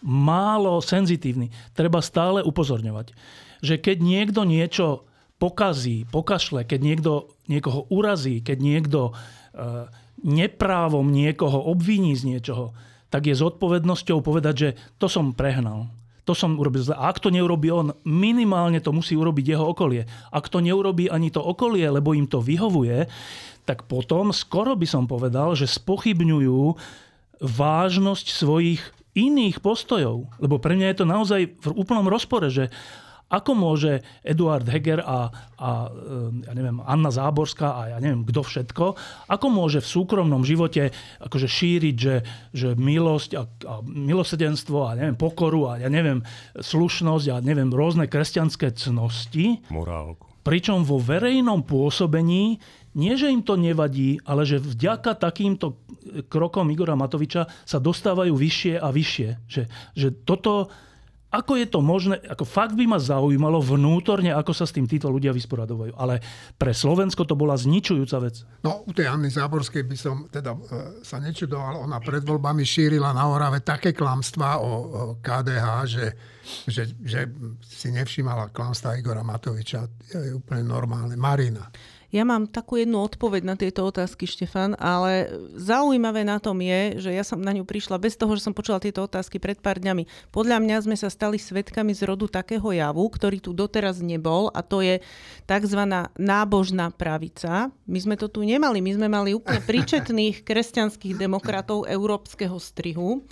málo senzitívni. Treba stále upozorňovať, že keď niekto niečo pokazí, pokašle, keď niekto niekoho urazí, keď niekto e, neprávom niekoho obviní z niečoho, tak je zodpovednosťou povedať, že to som prehnal. To som urobil zle. A ak to neurobí on, minimálne to musí urobiť jeho okolie. Ak to neurobí ani to okolie, lebo im to vyhovuje, tak potom skoro by som povedal, že spochybňujú vážnosť svojich iných postojov. Lebo pre mňa je to naozaj v úplnom rozpore, že ako môže Eduard Heger a, a ja neviem, Anna Záborská a ja neviem kto všetko, ako môže v súkromnom živote akože šíriť, že, že milosť a, a milosedenstvo a neviem, pokoru a ja neviem, slušnosť a neviem, rôzne kresťanské cnosti. Morálku. Pričom vo verejnom pôsobení nie, že im to nevadí, ale že vďaka takýmto krokom Igora Matoviča sa dostávajú vyššie a vyššie. Že, že toto, ako je to možné, ako fakt by ma zaujímalo vnútorne, ako sa s tým títo ľudia vysporadovajú. Ale pre Slovensko to bola zničujúca vec. No, u tej Anny Záborskej by som teda e, sa nečudoval. Ona pred voľbami šírila na Orave také klamstvá o, o KDH, že, že, že si nevšímala klamstvá Igora Matoviča. Je úplne normálne. Marina. Ja mám takú jednu odpoveď na tieto otázky, Štefan, ale zaujímavé na tom je, že ja som na ňu prišla bez toho, že som počula tieto otázky pred pár dňami. Podľa mňa sme sa stali svetkami z rodu takého javu, ktorý tu doteraz nebol a to je tzv. nábožná pravica. My sme to tu nemali, my sme mali úplne [laughs] príčetných kresťanských demokratov európskeho strihu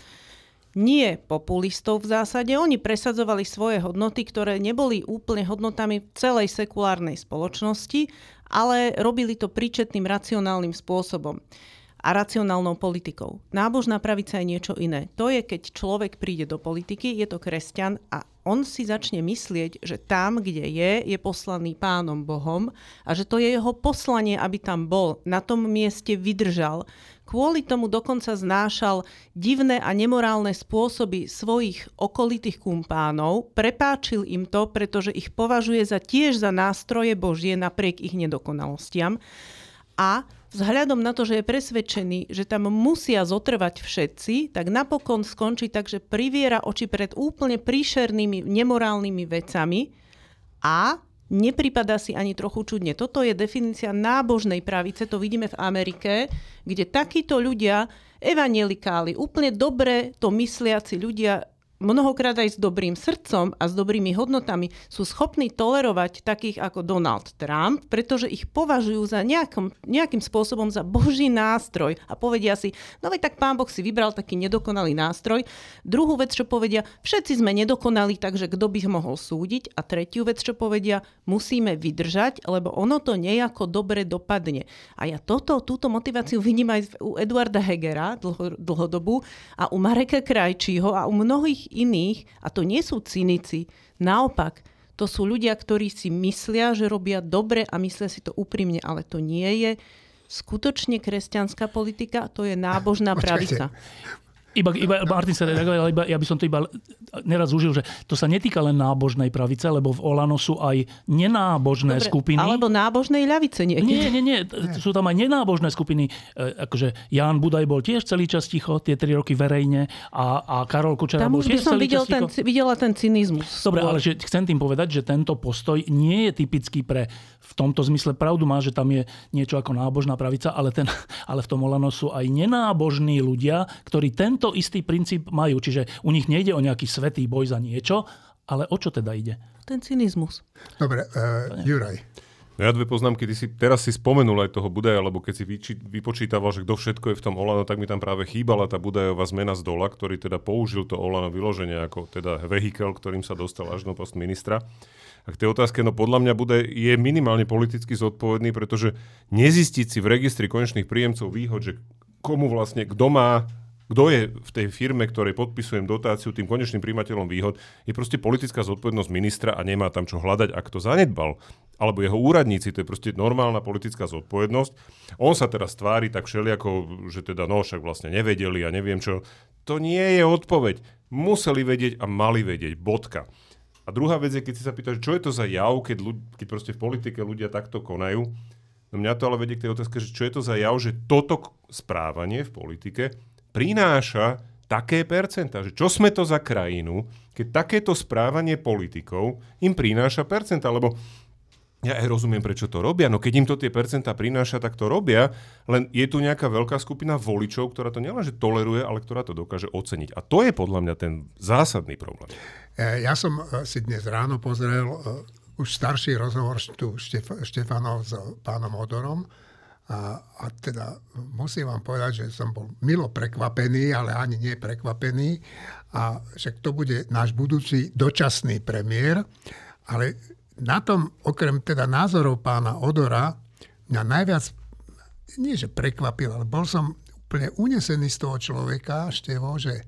nie populistov v zásade. Oni presadzovali svoje hodnoty, ktoré neboli úplne hodnotami celej sekulárnej spoločnosti ale robili to príčetným racionálnym spôsobom a racionálnou politikou. Nábožná pravica je niečo iné. To je, keď človek príde do politiky, je to kresťan a on si začne myslieť, že tam, kde je, je poslaný pánom Bohom a že to je jeho poslanie, aby tam bol, na tom mieste vydržal. Kvôli tomu dokonca znášal divné a nemorálne spôsoby svojich okolitých kumpánov, prepáčil im to, pretože ich považuje za tiež za nástroje Božie napriek ich nedokonalostiam. A vzhľadom na to, že je presvedčený, že tam musia zotrvať všetci, tak napokon skončí tak, že priviera oči pred úplne príšernými, nemorálnymi vecami a nepripadá si ani trochu čudne. Toto je definícia nábožnej pravice, to vidíme v Amerike, kde takíto ľudia, evangelikáli, úplne dobre to mysliaci ľudia, mnohokrát aj s dobrým srdcom a s dobrými hodnotami sú schopní tolerovať takých ako Donald Trump, pretože ich považujú za nejakom, nejakým spôsobom za boží nástroj a povedia si, no veď tak pán Boh si vybral taký nedokonalý nástroj. Druhú vec, čo povedia, všetci sme nedokonali, takže kto by mohol súdiť. A tretiu vec, čo povedia, musíme vydržať, lebo ono to nejako dobre dopadne. A ja toto, túto motiváciu vidím aj u Eduarda Hegera dlho, dlhodobu a u Mareka Krajčího a u mnohých iných, a to nie sú cynici, naopak, to sú ľudia, ktorí si myslia, že robia dobre a myslia si to úprimne, ale to nie je skutočne kresťanská politika, to je nábožná pravica. Iba, iba Martin sa reagoval, iba, ja by som to iba neraz užil, že to sa netýka len nábožnej pravice, lebo v Olano sú aj nenábožné Dobre, skupiny. Alebo nábožnej ľavice niekedy. Nie, nie, nie. Sú tam aj nenábožné skupiny. E, Akože Jan Budaj bol tiež celý čas ticho, tie tri roky verejne a, a Karol Kučera Tam bol by tiež som celý videl čas ticho. ten, videla ten cynizmus. Dobre, ale že chcem tým povedať, že tento postoj nie je typický pre v tomto zmysle pravdu má, že tam je niečo ako nábožná pravica, ale, ten, [laughs] ale v tom Olano sú aj nenábožní ľudia, ktorí tento istý princíp majú. Čiže u nich nejde o nejaký svetý boj za niečo, ale o čo teda ide? Ten cynizmus. Dobre, uh, Juraj. No ja dve poznámky, ty si teraz si spomenul aj toho Budaja, lebo keď si vyči, vypočítaval, že kto všetko je v tom Olano, tak mi tam práve chýbala tá Budajová zmena z dola, ktorý teda použil to Olano vyloženie ako teda vehikel, ktorým sa dostal až do post ministra. A k tej otázke, no podľa mňa bude, je minimálne politicky zodpovedný, pretože nezistiť si v registri konečných príjemcov výhod, že komu vlastne, kto má kto je v tej firme, ktorej podpisujem dotáciu tým konečným príjimateľom výhod, je proste politická zodpovednosť ministra a nemá tam čo hľadať, ak to zanedbal. Alebo jeho úradníci, to je proste normálna politická zodpovednosť. On sa teraz tvári tak všelijako, že teda no však vlastne nevedeli a neviem čo. To nie je odpoveď. Museli vedieť a mali vedieť. Bodka. A druhá vec je, keď si sa pýtaš, čo je to za jav, keď, ľud- keď proste v politike ľudia takto konajú. No mňa to ale vedie k tej otázke, že čo je to za jav, že toto správanie v politike prináša také percentá, čo sme to za krajinu, keď takéto správanie politikov im prináša percentá, lebo ja aj rozumiem, prečo to robia, no keď im to tie percentá prináša, tak to robia, len je tu nejaká veľká skupina voličov, ktorá to nielenže toleruje, ale ktorá to dokáže oceniť. A to je podľa mňa ten zásadný problém. E, Ja som e, si dnes ráno pozrel e, už starší rozhovor tu Štef- Štefanov s pánom Odorom a, a teda musím vám povedať, že som bol milo prekvapený, ale ani nie prekvapený a že to bude náš budúci dočasný premiér, ale na tom, okrem teda názorov pána Odora, mňa najviac, nie že prekvapil, ale bol som úplne unesený z toho človeka, Števo, že,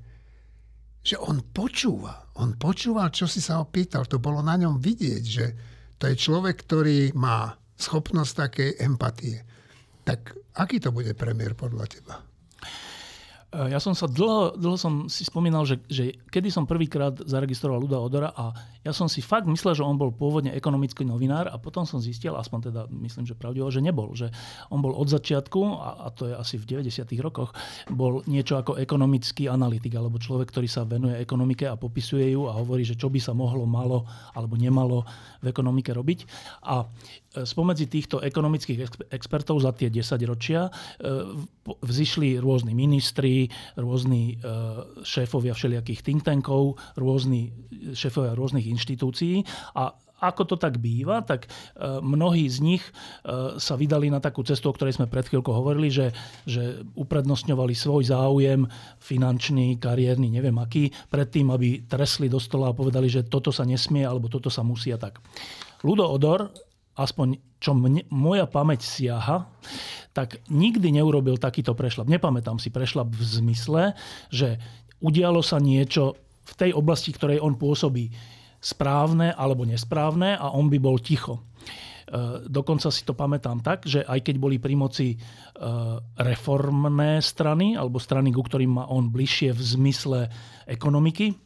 že on počúva. On počúval, čo si sa ho pýtal. To bolo na ňom vidieť, že to je človek, ktorý má schopnosť takej empatie. Tak aký to bude premiér podľa teba? E, Ja som sa dlho, dlho som si spomínal, že, že kedy som prvýkrát zaregistroval Luda Odora a ja som si fakt myslel, že on bol pôvodne ekonomický novinár a potom som zistil, aspoň teda myslím, že pravdivo, že nebol. Že on bol od začiatku, a, a to je asi v 90. rokoch, bol niečo ako ekonomický analytik alebo človek, ktorý sa venuje ekonomike a popisuje ju a hovorí, že čo by sa mohlo, malo alebo nemalo v ekonomike robiť. A spomedzi týchto ekonomických ex- expertov za tie 10 ročia e, vzýšli rôzni ministri, rôzni e, šéfovia všelijakých think tankov, rôzni šéfovia rôznych inštitúcií a ako to tak býva, tak e, mnohí z nich e, sa vydali na takú cestu, o ktorej sme pred chvíľkou hovorili, že, že uprednostňovali svoj záujem finančný, kariérny, neviem aký, predtým, aby tresli do stola a povedali, že toto sa nesmie alebo toto sa musí a tak. Ludo Odor, aspoň čo mne, moja pamäť siaha, tak nikdy neurobil takýto prešlap. Nepamätám si prešlap v zmysle, že udialo sa niečo v tej oblasti, ktorej on pôsobí správne alebo nesprávne a on by bol ticho. E, Dokonca si to pamätám tak, že aj keď boli pri moci e, reformné strany alebo strany, ku ktorým má on bližšie v zmysle ekonomiky,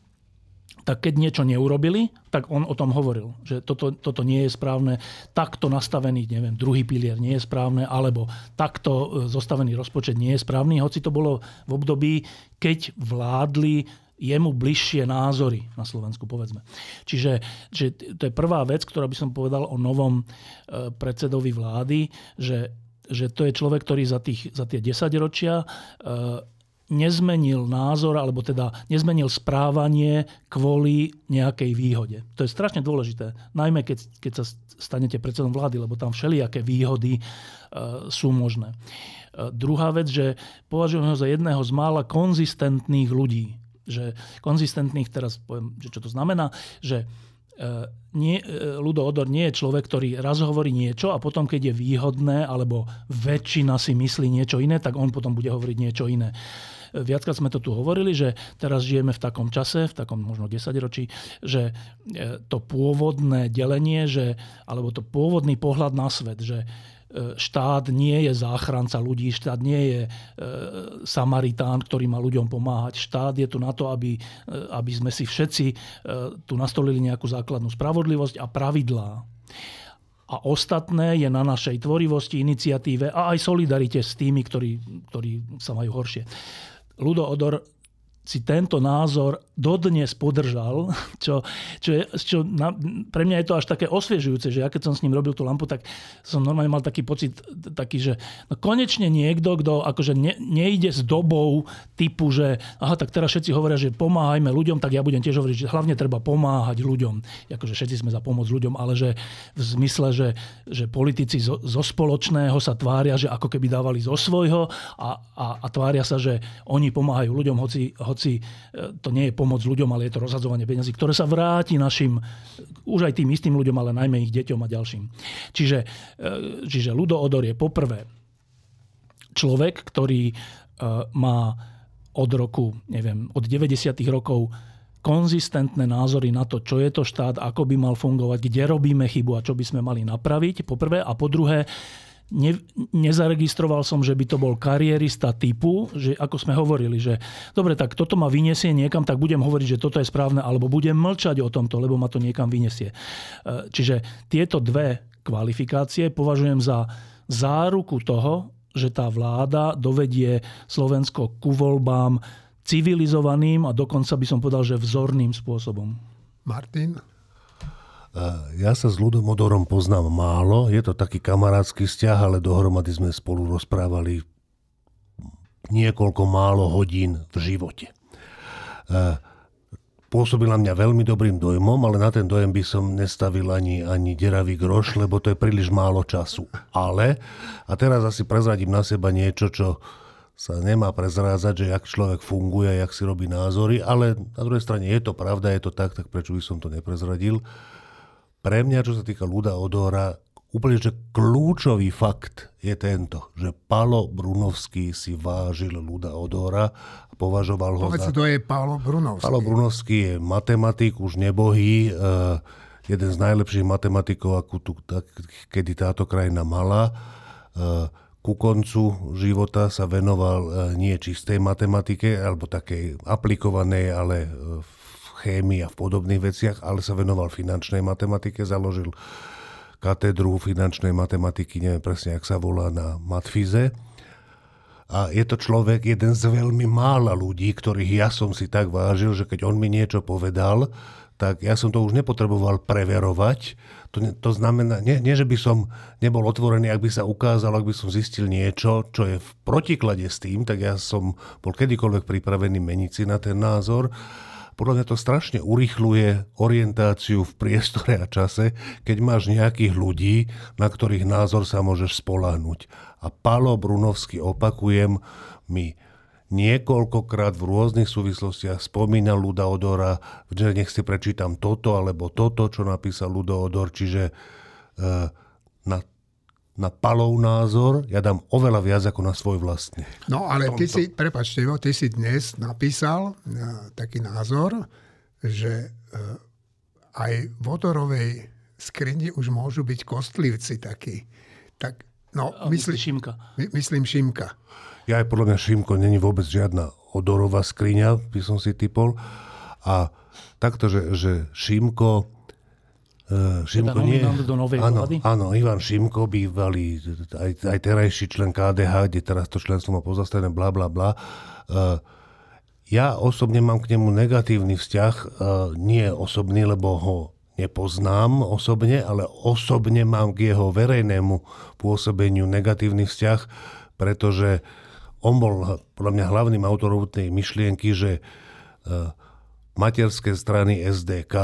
tak keď niečo neurobili, tak on o tom hovoril, že toto, toto nie je správne, takto nastavený, neviem, druhý pilier nie je správne, alebo takto e, zostavený rozpočet nie je správny, hoci to bolo v období, keď vládli jemu bližšie názory na Slovensku, povedzme. Čiže že to je prvá vec, ktorá by som povedal o novom e, predsedovi vlády, že, že to je človek, ktorý za, tých, za tie 10 ročia nezmenil názor, alebo teda nezmenil správanie kvôli nejakej výhode. To je strašne dôležité, najmä keď, keď sa stanete predsedom vlády, lebo tam všelijaké výhody e, sú možné. E, druhá vec, že považujem ho za jedného z mála konzistentných ľudí. Že konzistentných, teraz poviem, že čo to znamená, že e, nie, e, Ludo Odor nie je človek, ktorý raz hovorí niečo a potom, keď je výhodné, alebo väčšina si myslí niečo iné, tak on potom bude hovoriť niečo iné. Viackrát sme to tu hovorili, že teraz žijeme v takom čase, v takom možno 10 ročí, že e, to pôvodné delenie, že, alebo to pôvodný pohľad na svet, že štát nie je záchranca ľudí, štát nie je e, Samaritán, ktorý má ľuďom pomáhať. Štát je tu na to, aby, aby sme si všetci tu nastolili nejakú základnú spravodlivosť a pravidlá. A ostatné je na našej tvorivosti, iniciatíve a aj solidarite s tými, ktorí, ktorí sa majú horšie. Ludo Odor si tento názor dodnes podržal, [laughs] čo, čo, je, čo na, pre mňa je to až také osviežujúce, že ja keď som s ním robil tú lampu, tak som normálne mal taký pocit, taký, že no konečne niekto, kto akože ne, nejde s dobou typu, že aha, tak teraz všetci hovoria, že pomáhajme ľuďom, tak ja budem tiež hovoriť, že hlavne treba pomáhať ľuďom. Akože všetci sme za pomoc ľuďom, ale že v zmysle, že, že politici zo, zo spoločného sa tvária, že ako keby dávali zo svojho a, a, a tvária sa, že oni pomáhajú ľuďom, hoci, hoci e, to nie je pomoc ľuďom, ale je to rozhadzovanie peniazí, ktoré sa vráti našim, už aj tým istým ľuďom, ale najmä ich deťom a ďalším. Čiže, e, čiže Ludo Odor je poprvé človek, ktorý e, má od roku, neviem, od 90. rokov konzistentné názory na to, čo je to štát, ako by mal fungovať, kde robíme chybu a čo by sme mali napraviť, po prvé. A po druhé, ne, nezaregistroval som, že by to bol karierista typu, že ako sme hovorili, že dobre, tak toto ma vyniesie niekam, tak budem hovoriť, že toto je správne, alebo budem mlčať o tomto, lebo ma to niekam vyniesie. E, čiže tieto dve kvalifikácie považujem za záruku toho, že tá vláda dovedie Slovensko ku voľbám civilizovaným a dokonca by som povedal, že vzorným spôsobom. Martin? Ja sa s ľudom Odorom poznám málo, je to taký kamarátsky vzťah, ale dohromady sme spolu rozprávali niekoľko málo hodín v živote. Pôsobil na mňa veľmi dobrým dojmom, ale na ten dojem by som nestavil ani, ani deravý groš, lebo to je príliš málo času. Ale, a teraz asi prezradím na seba niečo, čo sa nemá prezrádzať, že jak človek funguje, jak si robí názory, ale na druhej strane je to pravda, je to tak, tak prečo by som to neprezradil. Pre mňa, čo sa týka Luda Odora, úplne že kľúčový fakt je tento, že Palo Brunovský si vážil Luda Odora a považoval ho Povedz, za... to je Palo Brunovský. Palo Brunovský je matematik, už nebohý, uh, jeden z najlepších matematikov, akú tu, tak, kedy táto krajina mala. Uh, ku koncu života sa venoval uh, nie čistej matematike, alebo takej aplikovanej, ale v chémii a v podobných veciach, ale sa venoval finančnej matematike, založil katedru finančnej matematiky, neviem presne, jak sa volá, na Matfize. A je to človek, jeden z veľmi mála ľudí, ktorých ja som si tak vážil, že keď on mi niečo povedal, tak ja som to už nepotreboval preverovať. To, to znamená, nie, nie, že by som nebol otvorený, ak by sa ukázalo, ak by som zistil niečo, čo je v protiklade s tým, tak ja som bol kedykoľvek pripravený meniť si na ten názor podľa mňa to strašne urychluje orientáciu v priestore a čase, keď máš nejakých ľudí, na ktorých názor sa môžeš spoláhnuť. A Palo Brunovský, opakujem, mi niekoľkokrát v rôznych súvislostiach spomínal Luda Odora, že nech si prečítam toto alebo toto, čo napísal Ludo Odor, čiže e, na na palov názor, ja dám oveľa viac ako na svoj vlastný. No ale ty si, prepačte, ty si dnes napísal uh, taký názor, že uh, aj v vodorovej skrini už môžu byť kostlivci takí. Tak, no, myslí, Šimka. My, myslím Šimka. Ja aj podľa mňa Šimko není vôbec žiadna odorová skriňa, by som si typol. A takto, že, že Šimko Šimko teda nie. do novej áno, vlády? Áno, Ivan Šimko, bývalý aj, aj terajší člen KDH, kde teraz to členstvo má pozastavené, bla, bla, bla. Uh, ja osobne mám k nemu negatívny vzťah, uh, nie osobný, lebo ho nepoznám osobne, ale osobne mám k jeho verejnému pôsobeniu negatívny vzťah, pretože on bol podľa mňa hlavným autorom tej myšlienky, že uh, materské strany SDK,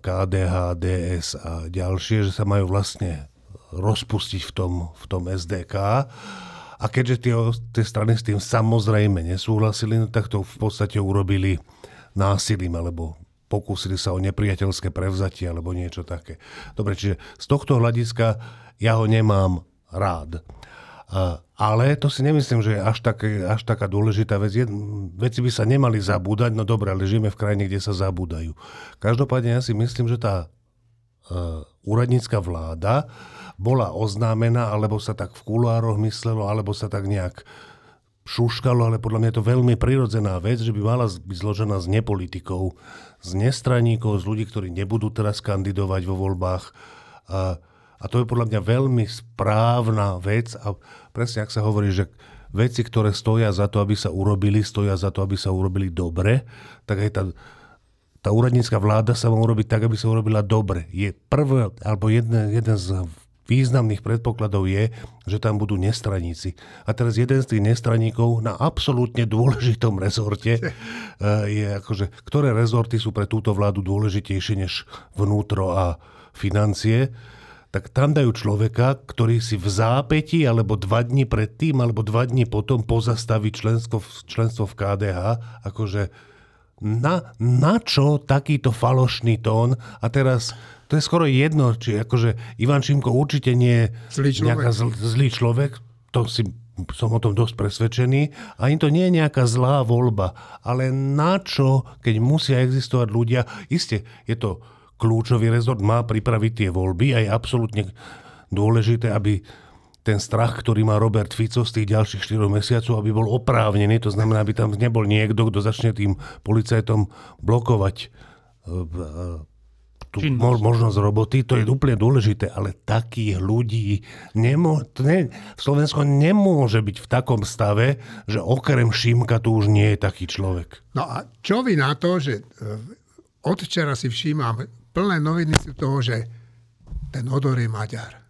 KDH, DS a ďalšie, že sa majú vlastne rozpustiť v tom, v tom SDK. A keďže tie, tie strany s tým samozrejme nesúhlasili, no tak to v podstate urobili násilím, alebo pokúsili sa o nepriateľské prevzatie, alebo niečo také. Dobre, čiže z tohto hľadiska ja ho nemám rád. Ale to si nemyslím, že je až, také, až taká dôležitá vec. Veci by sa nemali zabúdať, no dobre, ale žijeme v krajine, kde sa zabúdajú. Každopádne ja si myslím, že tá uh, vláda bola oznámená, alebo sa tak v kulároch myslelo, alebo sa tak nejak šuškalo, ale podľa mňa je to veľmi prirodzená vec, že by mala byť zložená z nepolitikov, z nestraníkov, z ľudí, ktorí nebudú teraz kandidovať vo voľbách. A, a to je podľa mňa veľmi správna vec a presne ak sa hovorí, že veci, ktoré stoja za to, aby sa urobili, stoja za to, aby sa urobili dobre, tak aj tá, tá úradnícka vláda sa má urobiť tak, aby sa urobila dobre. Je prvé, alebo jeden, jeden z významných predpokladov je, že tam budú nestraníci. A teraz jeden z tých nestraníkov na absolútne dôležitom rezorte [laughs] eh, je akože, ktoré rezorty sú pre túto vládu dôležitejšie než vnútro a financie, tak tam dajú človeka, ktorý si v zápäti alebo dva dní predtým alebo dva dní potom pozastaví členstvo, členstvo v KDH, akože na, na čo takýto falošný tón a teraz to je skoro jedno, či akože Ivan Šimko určite nie je zlý človek. Zl, zlý človek, to si som o tom dosť presvedčený. Ani to nie je nejaká zlá voľba. Ale na čo, keď musia existovať ľudia? Isté, je to kľúčový rezort, má pripraviť tie voľby a je absolútne dôležité, aby ten strach, ktorý má Robert Fico z tých ďalších 4 mesiacov, aby bol oprávnený. To znamená, aby tam nebol niekto, kto začne tým policajtom blokovať e, tú mo- možnosť roboty, to je úplne dôležité, ale takých ľudí nemô- ne, Slovensko nemôže byť v takom stave, že okrem Šimka tu už nie je taký človek. No a čo vy na to, že e, od včera si všímam, plné noviny sú toho, že ten Odor je Maďar.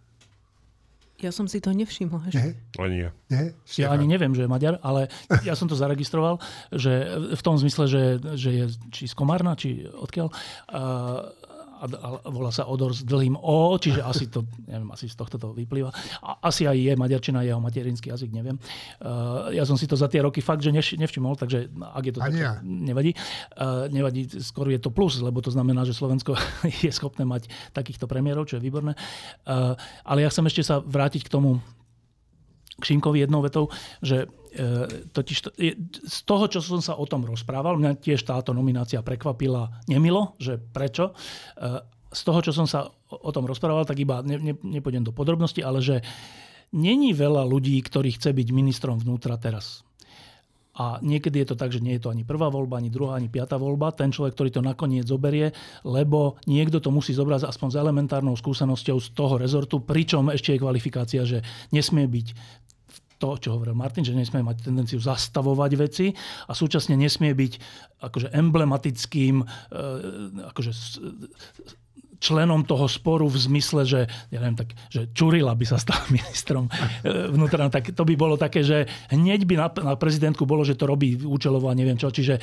Ja som si to nevšimla. Že? Nie? Ani ja. Nie? Ja ani neviem, že je Maďar, ale ja som to zaregistroval, že v tom zmysle, že, že je či z Komárna, či odkiaľ. Uh, a, a volá sa Odor s dlhým O, čiže asi to, neviem, asi z tohto to vyplýva. A, asi aj je maďarčina, jeho materinský jazyk, neviem. Uh, ja som si to za tie roky fakt, že neš, nevšimol, takže ak je to tak, ja. nevadí. Uh, nevadí, skôr je to plus, lebo to znamená, že Slovensko [laughs] je schopné mať takýchto premiérov, čo je výborné. Uh, ale ja chcem ešte sa vrátiť k tomu, k Šimkovi jednou vetou, že e, totiž to, z toho, čo som sa o tom rozprával, mňa tiež táto nominácia prekvapila nemilo, že prečo. E, z toho, čo som sa o tom rozprával, tak iba ne, ne, nepôjdem do podrobnosti, ale že není veľa ľudí, ktorí chce byť ministrom vnútra teraz. A niekedy je to tak, že nie je to ani prvá voľba, ani druhá, ani piatá voľba. Ten človek, ktorý to nakoniec zoberie, lebo niekto to musí zobrať aspoň s elementárnou skúsenosťou z toho rezortu, pričom ešte je kvalifikácia, že nesmie byť to, čo hovoril Martin, že nesmie mať tendenciu zastavovať veci a súčasne nesmie byť akože emblematickým e, akože členom toho sporu v zmysle, že, ja neviem, tak, že Čurila by sa stal [laughs] ministrom e, vnútra, tak to by bolo také, že hneď by na, na prezidentku bolo, že to robí účelovo a neviem čo. Čiže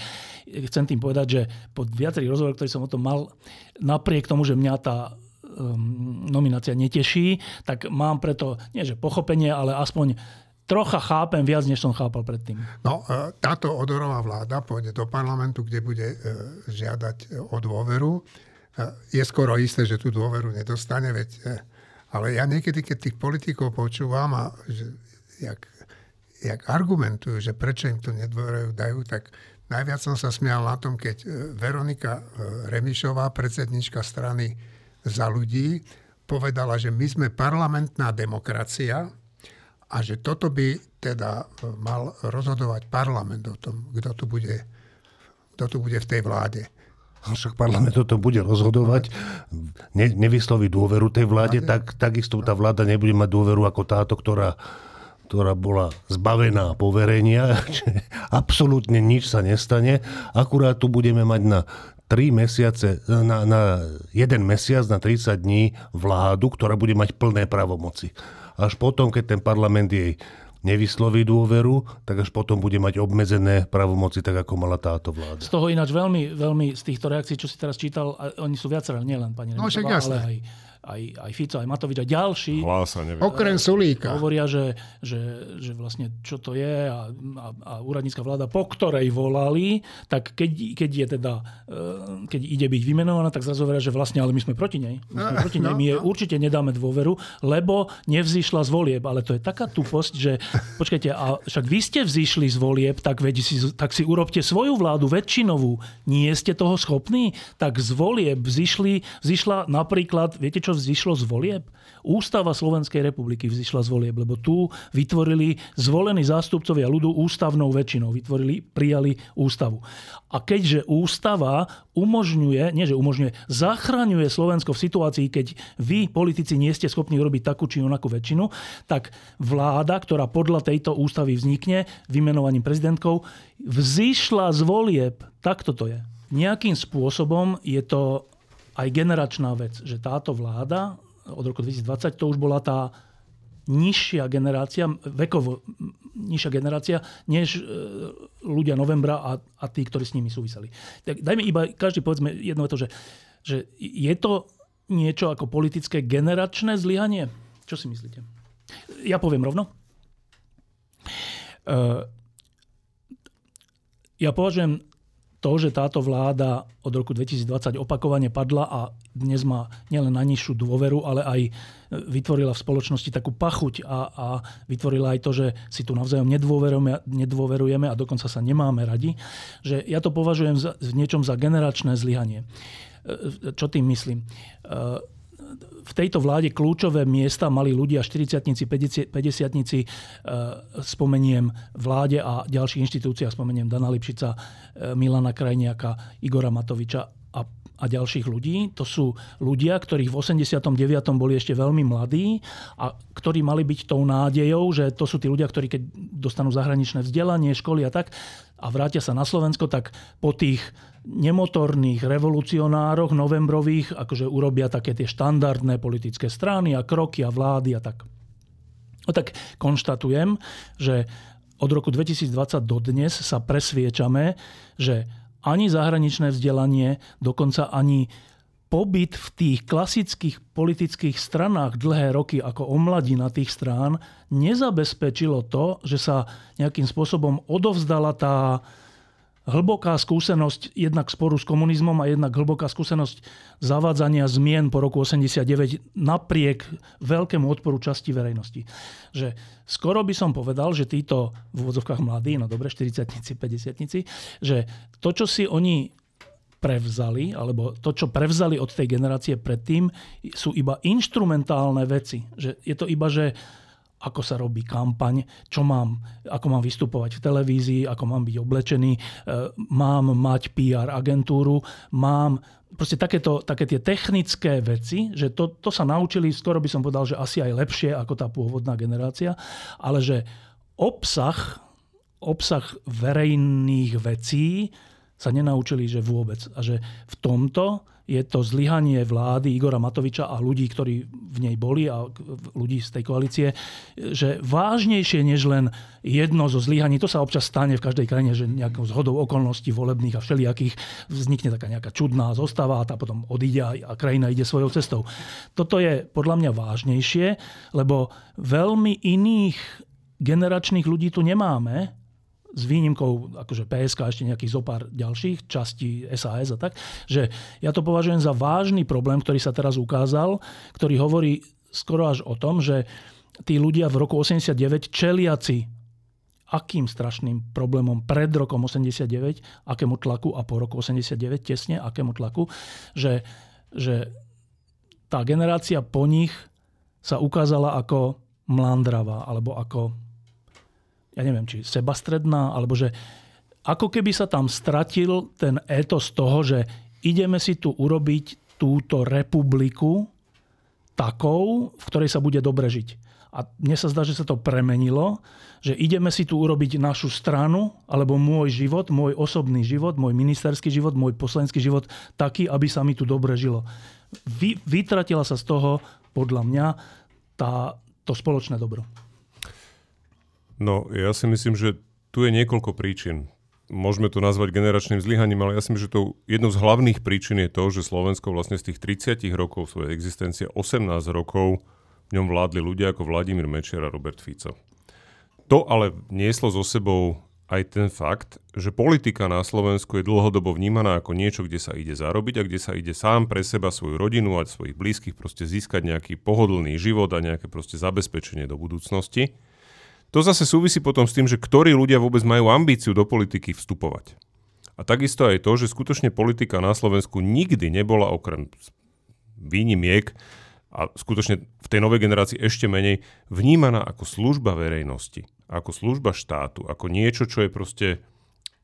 chcem tým povedať, že po viacerých rozhovoroch, ktorý som o tom mal, napriek tomu, že mňa tá um, nominácia neteší, tak mám preto, nie že pochopenie, ale aspoň trocha chápem viac, než som chápal predtým. No, e, táto odorová vláda pôjde do parlamentu, kde bude e, žiadať o dôveru. E, je skoro isté, že tú dôveru nedostane, veď, ale ja niekedy, keď tých politikov počúvam a že, jak, jak argumentujú, že prečo im to nedôverujú dajú, tak najviac som sa smial na tom, keď Veronika Remišová, predsednička strany za ľudí, povedala, že my sme parlamentná demokracia, a že toto by teda e, mal rozhodovať parlament o tom, kto tu bude, kto tu bude v tej vláde. Však parlament to bude rozhodovať, ne, nevysloví dôveru tej vláde, tak, takisto tá vláda nebude mať dôveru ako táto, ktorá, ktorá bola zbavená poverenia. [laughs] Absolútne nič sa nestane. Akurát tu budeme mať na 3 mesiace, na, na jeden mesiac, na 30 dní vládu, ktorá bude mať plné pravomoci. Až potom, keď ten parlament jej nevysloví dôveru, tak až potom bude mať obmedzené pravomoci, tak ako mala táto vláda. Z toho ináč veľmi, veľmi z týchto reakcií, čo si teraz čítal, oni sú viaceré, nielen pani no, Remisová, ale aj aj, aj Fico, aj Matovič a ďalší. Hlása, neviem. Okrem Sulíka. Hovoria, že, že, že vlastne čo to je a, a, a úradnícka vláda, po ktorej volali, tak keď, keď je teda, e, keď ide byť vymenovaná, tak zrazu hovoria, že vlastne, ale my sme proti nej. My sme proti nej. My jej určite nedáme dôveru, lebo nevzýšla z volieb. Ale to je taká tuposť, že počkajte, a však vy ste vzýšli z volieb, tak, veď si, tak si urobte svoju vládu väčšinovú. Nie ste toho schopní? Tak z volieb vzýšli, vzýšla napríklad, viete čo, vzýšlo z volieb? Ústava Slovenskej republiky vzýšla z volieb, lebo tu vytvorili zvolení zástupcovia ľudu ústavnou väčšinou. Vytvorili, prijali ústavu. A keďže ústava umožňuje, nie že umožňuje, zachraňuje Slovensko v situácii, keď vy, politici, nie ste schopní urobiť takú či onakú väčšinu, tak vláda, ktorá podľa tejto ústavy vznikne vymenovaním prezidentkou, vzýšla z volieb. Takto to je. Nejakým spôsobom je to aj generačná vec, že táto vláda od roku 2020 to už bola tá nižšia generácia, vekovo nižšia generácia, než e, ľudia novembra a, a tí, ktorí s nimi súviseli. Tak dajme iba, každý povedzme jedno to, že, že je to niečo ako politické generačné zlyhanie? Čo si myslíte? Ja poviem rovno. E, ja považujem to, že táto vláda od roku 2020 opakovane padla a dnes má nielen najnižšiu dôveru, ale aj vytvorila v spoločnosti takú pachuť a, a vytvorila aj to, že si tu navzájom nedôverujeme, nedôverujeme a dokonca sa nemáme radi, že ja to považujem za, v niečom za generačné zlyhanie. E, čo tým myslím? V tejto vláde kľúčové miesta mali ľudia 40-tnici, 50 e, spomeniem vláde a ďalších inštitúciách, spomeniem Dana Lipšica, e, Milana Krajniaka, Igora Matoviča a, a ďalších ľudí. To sú ľudia, ktorých v 89. boli ešte veľmi mladí a ktorí mali byť tou nádejou, že to sú tí ľudia, ktorí keď dostanú zahraničné vzdelanie, školy a tak a vrátia sa na Slovensko, tak po tých nemotorných revolucionároch novembrových, akože urobia také tie štandardné politické strany a kroky a vlády a tak. No tak konštatujem, že od roku 2020 do dnes sa presviečame, že ani zahraničné vzdelanie, dokonca ani pobyt v tých klasických politických stranách dlhé roky ako omladina tých strán nezabezpečilo to, že sa nejakým spôsobom odovzdala tá hlboká skúsenosť jednak sporu s komunizmom a jednak hlboká skúsenosť zavádzania zmien po roku 89 napriek veľkému odporu časti verejnosti. Že skoro by som povedal, že títo v úvodzovkách mladí, no dobre, 40 50 že to, čo si oni prevzali, alebo to, čo prevzali od tej generácie predtým, sú iba inštrumentálne veci. Že je to iba, že ako sa robí kampaň, čo mám, ako mám vystupovať v televízii, ako mám byť oblečený, e, mám mať PR agentúru, mám proste takéto, také tie technické veci, že to, to sa naučili, skoro by som povedal, že asi aj lepšie ako tá pôvodná generácia, ale že obsah, obsah verejných vecí sa nenaučili, že vôbec. A že v tomto je to zlyhanie vlády Igora Matoviča a ľudí, ktorí v nej boli a ľudí z tej koalície, že vážnejšie než len jedno zo zlyhaní, to sa občas stane v každej krajine, že nejakou zhodou okolností volebných a všelijakých vznikne taká nejaká čudná zostava a tá potom odíde a krajina ide svojou cestou. Toto je podľa mňa vážnejšie, lebo veľmi iných generačných ľudí tu nemáme, s výnimkou akože PSK a ešte nejakých zopár ďalších častí SAS a tak, že ja to považujem za vážny problém, ktorý sa teraz ukázal, ktorý hovorí skoro až o tom, že tí ľudia v roku 89 čeliaci akým strašným problémom pred rokom 89, akému tlaku a po roku 89 tesne, akému tlaku, že, že tá generácia po nich sa ukázala ako mlandravá alebo ako ja neviem, či sebastredná, alebo že ako keby sa tam stratil ten étos toho, že ideme si tu urobiť túto republiku takou, v ktorej sa bude dobre žiť. A mne sa zdá, že sa to premenilo, že ideme si tu urobiť našu stranu, alebo môj život, môj osobný život, môj ministerský život, môj poslanecký život taký, aby sa mi tu dobre žilo. Vy, vytratila sa z toho, podľa mňa, tá, to spoločné dobro. No, ja si myslím, že tu je niekoľko príčin. Môžeme to nazvať generačným zlyhaním, ale ja si myslím, že to jednou z hlavných príčin je to, že Slovensko vlastne z tých 30 rokov svojej existencie 18 rokov v ňom vládli ľudia ako Vladimír Mečiar a Robert Fico. To ale nieslo so sebou aj ten fakt, že politika na Slovensku je dlhodobo vnímaná ako niečo, kde sa ide zarobiť a kde sa ide sám pre seba, svoju rodinu a svojich blízkych proste získať nejaký pohodlný život a nejaké proste zabezpečenie do budúcnosti. To zase súvisí potom s tým, že ktorí ľudia vôbec majú ambíciu do politiky vstupovať. A takisto aj to, že skutočne politika na Slovensku nikdy nebola okrem výnimiek a skutočne v tej novej generácii ešte menej, vnímaná ako služba verejnosti, ako služba štátu, ako niečo, čo je proste,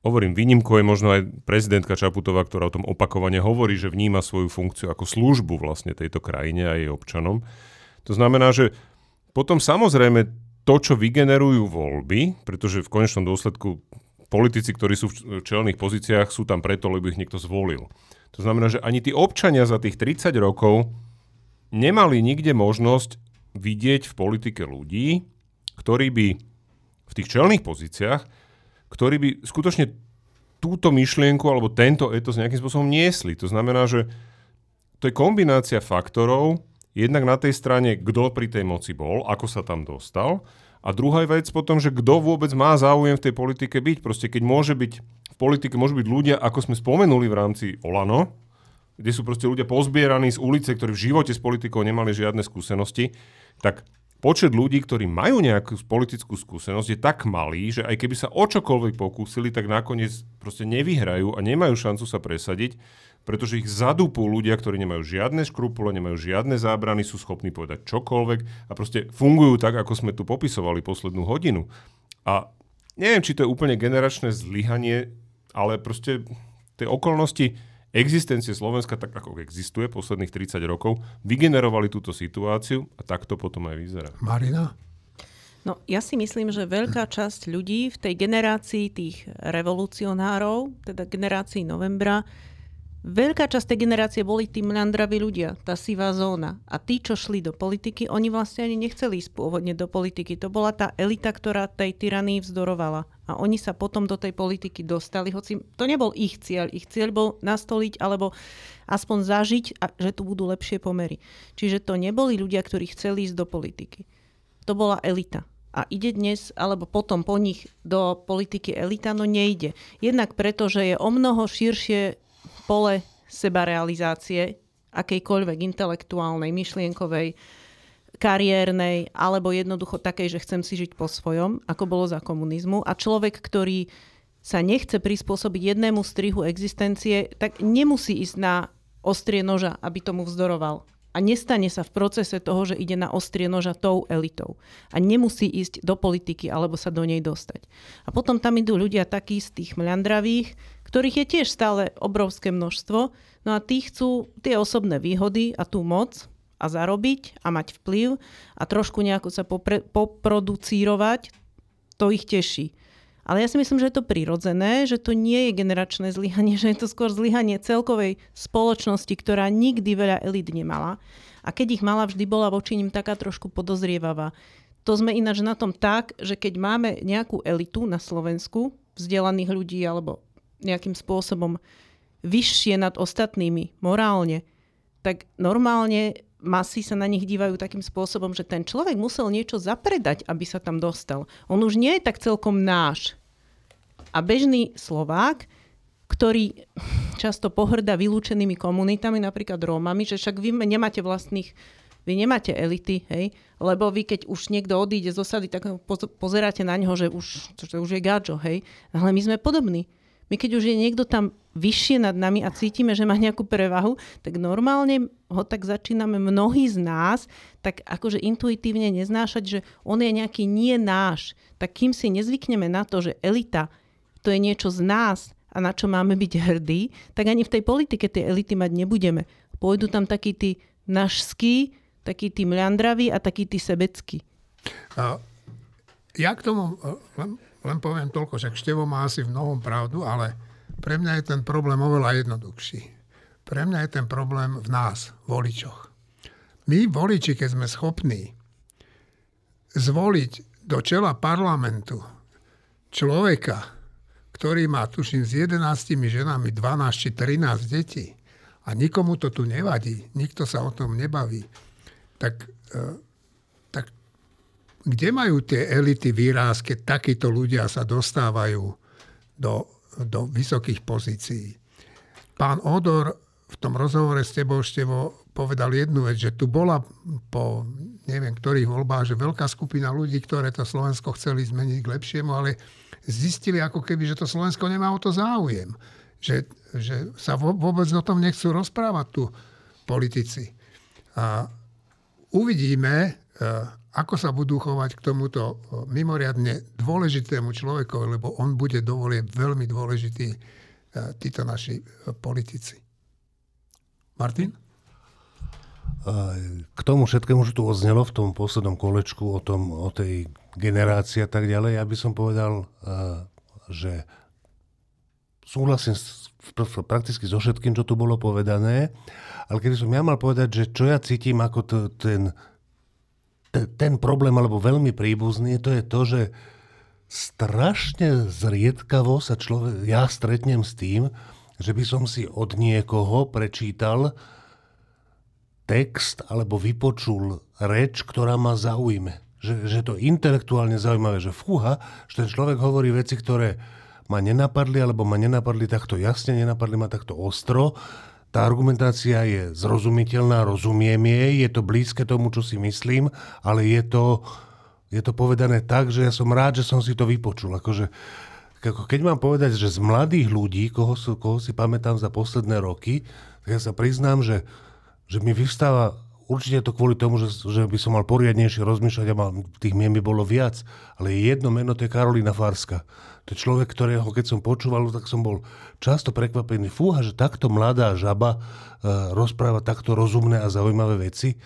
hovorím, výnimkou je možno aj prezidentka Čaputová, ktorá o tom opakovane hovorí, že vníma svoju funkciu ako službu vlastne tejto krajine a jej občanom. To znamená, že potom samozrejme to, čo vygenerujú voľby, pretože v konečnom dôsledku politici, ktorí sú v čelných pozíciách, sú tam preto, lebo ich niekto zvolil. To znamená, že ani tí občania za tých 30 rokov nemali nikde možnosť vidieť v politike ľudí, ktorí by v tých čelných pozíciách, ktorí by skutočne túto myšlienku alebo tento etos nejakým spôsobom niesli. To znamená, že to je kombinácia faktorov, jednak na tej strane, kto pri tej moci bol, ako sa tam dostal, a druhá vec potom, že kto vôbec má záujem v tej politike byť. Proste keď môže byť v politike, môžu byť ľudia, ako sme spomenuli v rámci Olano, kde sú proste ľudia pozbieraní z ulice, ktorí v živote s politikou nemali žiadne skúsenosti, tak počet ľudí, ktorí majú nejakú politickú skúsenosť, je tak malý, že aj keby sa o čokoľvek pokúsili, tak nakoniec proste nevyhrajú a nemajú šancu sa presadiť pretože ich zadúpú ľudia, ktorí nemajú žiadne škrupule, nemajú žiadne zábrany, sú schopní povedať čokoľvek a proste fungujú tak, ako sme tu popisovali poslednú hodinu. A neviem, či to je úplne generačné zlyhanie, ale proste tie okolnosti existencie Slovenska, tak ako existuje posledných 30 rokov, vygenerovali túto situáciu a tak to potom aj vyzerá. Marina? No, ja si myslím, že veľká časť ľudí v tej generácii tých revolucionárov, teda generácii novembra, Veľká časť tej generácie boli tí mľandraví ľudia, tá sivá zóna. A tí, čo šli do politiky, oni vlastne ani nechceli ísť pôvodne do politiky. To bola tá elita, ktorá tej tyranii vzdorovala. A oni sa potom do tej politiky dostali, hoci to nebol ich cieľ. Ich cieľ bol nastoliť alebo aspoň zažiť, a že tu budú lepšie pomery. Čiže to neboli ľudia, ktorí chceli ísť do politiky. To bola elita a ide dnes alebo potom po nich do politiky elita, no nejde. Jednak preto, že je o mnoho širšie pole sebarealizácie akejkoľvek intelektuálnej, myšlienkovej, kariérnej, alebo jednoducho takej, že chcem si žiť po svojom, ako bolo za komunizmu. A človek, ktorý sa nechce prispôsobiť jednému strihu existencie, tak nemusí ísť na ostrie noža, aby tomu vzdoroval. A nestane sa v procese toho, že ide na ostrie noža tou elitou. A nemusí ísť do politiky alebo sa do nej dostať. A potom tam idú ľudia takí z tých mľandravých, ktorých je tiež stále obrovské množstvo. No a tí chcú tie osobné výhody a tú moc a zarobiť a mať vplyv a trošku nejako sa popre, poproducírovať, to ich teší. Ale ja si myslím, že je to prirodzené, že to nie je generačné zlyhanie, [laughs] že je to skôr zlyhanie celkovej spoločnosti, ktorá nikdy veľa elit nemala. A keď ich mala, vždy bola voči nim taká trošku podozrievavá. To sme ináč na tom tak, že keď máme nejakú elitu na Slovensku, vzdelaných ľudí alebo nejakým spôsobom vyššie nad ostatnými morálne, tak normálne masy sa na nich dívajú takým spôsobom, že ten človek musel niečo zapredať, aby sa tam dostal. On už nie je tak celkom náš. A bežný Slovák, ktorý často pohrda vylúčenými komunitami, napríklad Rómami, že však vy nemáte vlastných vy nemáte elity, hej, lebo vy keď už niekto odíde z osady, tak pozeráte na ňo, že už, že už je gáčo, hej, ale my sme podobní. My keď už je niekto tam vyššie nad nami a cítime, že má nejakú prevahu, tak normálne ho tak začíname mnohí z nás tak akože intuitívne neznášať, že on je nejaký nie náš. Tak kým si nezvykneme na to, že elita to je niečo z nás a na čo máme byť hrdí, tak ani v tej politike tie elity mať nebudeme. Pôjdu tam takí tí našskí, takí tí mľandraví a takí tí sebeckí. Ja k tomu len poviem toľko, že Števo má asi v mnohom pravdu, ale pre mňa je ten problém oveľa jednoduchší. Pre mňa je ten problém v nás, voličoch. My, voliči, keď sme schopní zvoliť do čela parlamentu človeka, ktorý má, tuším, s 11 ženami 12 či 13 detí a nikomu to tu nevadí, nikto sa o tom nebaví, tak e, kde majú tie elity výraz, keď takíto ľudia sa dostávajú do, do vysokých pozícií? Pán Odor v tom rozhovore s tebou, Števo, povedal jednu vec, že tu bola po neviem ktorých voľbách, že veľká skupina ľudí, ktoré to Slovensko chceli zmeniť k lepšiemu, ale zistili ako keby, že to Slovensko nemá o to záujem. Že, že sa vôbec o tom nechcú rozprávať tu politici. A uvidíme, ako sa budú chovať k tomuto mimoriadne dôležitému človekovi, lebo on bude dovolie veľmi dôležitý, títo naši politici. Martin? K tomu všetkému, že tu odznelo v tom poslednom kolečku o, tom, o tej generácii a tak ďalej, ja by som povedal, že súhlasím prakticky so všetkým, čo tu bolo povedané, ale keby som ja mal povedať, že čo ja cítim ako ten ten problém, alebo veľmi príbuzný, to je to, že strašne zriedkavo sa človek, ja stretnem s tým, že by som si od niekoho prečítal text alebo vypočul reč, ktorá ma zaujme. Že, že to intelektuálne zaujímavé, že fúha, že ten človek hovorí veci, ktoré ma nenapadli, alebo ma nenapadli takto jasne, nenapadli ma takto ostro, tá argumentácia je zrozumiteľná, rozumiem jej, je to blízke tomu, čo si myslím, ale je to, je to povedané tak, že ja som rád, že som si to vypočul. Akože, ako keď mám povedať, že z mladých ľudí, koho, koho si pamätám za posledné roky, tak ja sa priznám, že, že mi vyvstáva určite to kvôli tomu, že, že by som mal poriadnejšie rozmýšľať a mal, tých mien by bolo viac, ale jedno meno to je Karolina Farska. To je človek, ktorého keď som počúval, tak som bol často prekvapený. Fúha, že takto mladá žaba uh, rozpráva takto rozumné a zaujímavé veci.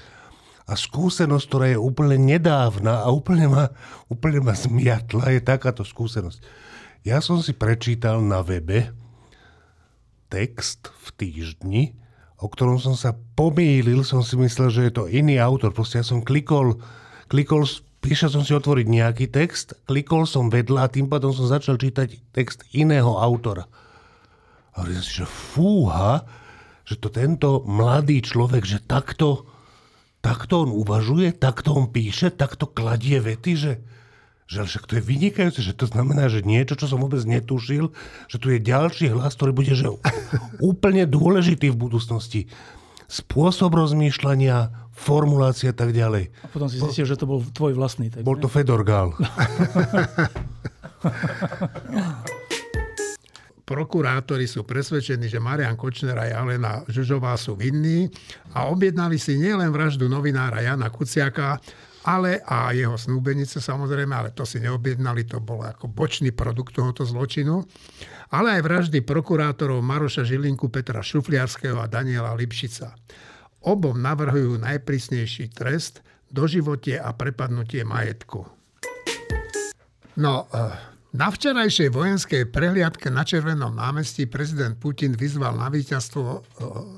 A skúsenosť, ktorá je úplne nedávna a úplne ma, úplne ma zmiatla, je takáto skúsenosť. Ja som si prečítal na webe text v týždni, o ktorom som sa pomýlil, som si myslel, že je to iný autor. Proste ja som klikol, klikol Prišiel som si otvoriť nejaký text, klikol som vedľa a tým pádom som začal čítať text iného autora. A hovorím si, že fúha, že to tento mladý človek, že takto, takto on uvažuje, takto on píše, takto kladie vety, že, že však to je vynikajúce, že to znamená, že niečo, čo som vôbec netušil, že tu je ďalší hlas, ktorý bude že úplne dôležitý v budúcnosti. Spôsob rozmýšľania, formulácia a tak ďalej. A potom si zistil, že to bol tvoj vlastný text. Bol to Fedor Gál. [laughs] Prokurátori sú presvedčení, že Marian Kočner a Alena Žužová sú vinní a objednali si nielen vraždu novinára Jana Kuciaka, ale a jeho snúbenice samozrejme, ale to si neobjednali, to bol ako bočný produkt tohoto zločinu, ale aj vraždy prokurátorov Maroša Žilinku, Petra Šufliarského a Daniela Lipšica. Obom navrhujú najprísnejší trest, doživotie a prepadnutie majetku. No, eh, na včerajšej vojenskej prehliadke na Červenom námestí prezident Putin vyzval na víťazstvo eh,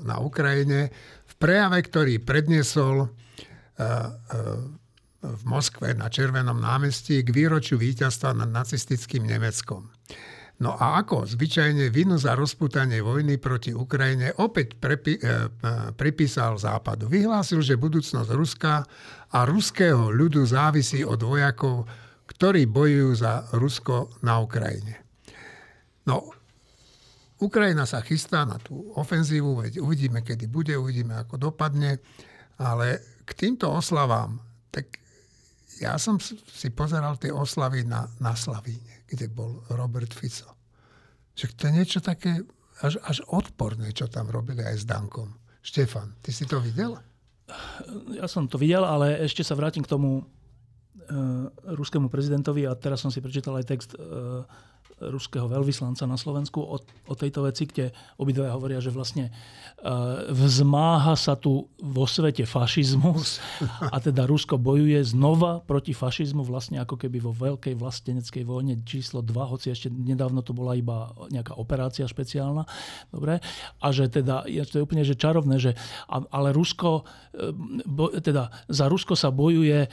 na Ukrajine v prejave, ktorý predniesol eh, v Moskve na Červenom námestí k výročiu víťazstva nad nacistickým Nemeckom. No a ako zvyčajne vinu za rozputanie vojny proti Ukrajine opäť prepi, e, pripísal Západu. Vyhlásil, že budúcnosť Ruska a ruského ľudu závisí od vojakov, ktorí bojujú za Rusko na Ukrajine. No, Ukrajina sa chystá na tú ofenzívu, veď uvidíme, kedy bude, uvidíme, ako dopadne, ale k týmto oslavám, tak ja som si pozeral tie oslavy na, na Slavíne kde bol Robert Fico. Že to je niečo také až, až odporné, čo tam robili aj s Dankom. Štefan, ty si to videl? Ja som to videl, ale ešte sa vrátim k tomu uh, ruskému prezidentovi a teraz som si prečítal aj text uh, ruského veľvyslanca na Slovensku o, o tejto veci, kde obidve hovoria, že vlastne uh, vzmáha sa tu vo svete fašizmus a teda Rusko bojuje znova proti fašizmu vlastne ako keby vo veľkej vlasteneckej vojne číslo 2, hoci ešte nedávno to bola iba nejaká operácia špeciálna. Dobre? A že teda, to je úplne že čarovné, že ale Rusko, e, teda za Rusko sa bojuje, e,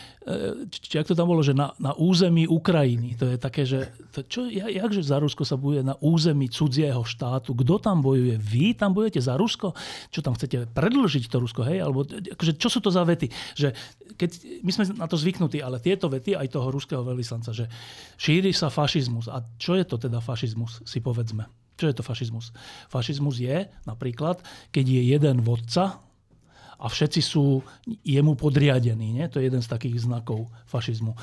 či, či jak to tam bolo, že na, na území Ukrajiny. To je také, že to, čo, jak, že za Rusko sa bojuje na území cudzieho štátu. Kto tam bojuje? Vy tam bojujete za Rusko? Čo tam chcete predlžiť to Rusko? Hej? Alebo akože, čo sú to za vety? Že keď, my sme na to zvyknutí, ale tieto vety aj toho ruského veľvyslanca, že šíri sa fašizmus. A čo je to teda fašizmus, si povedzme. Čo je to fašizmus? Fašizmus je napríklad, keď je jeden vodca, a všetci sú jemu podriadení. Nie? To je jeden z takých znakov fašizmu. E,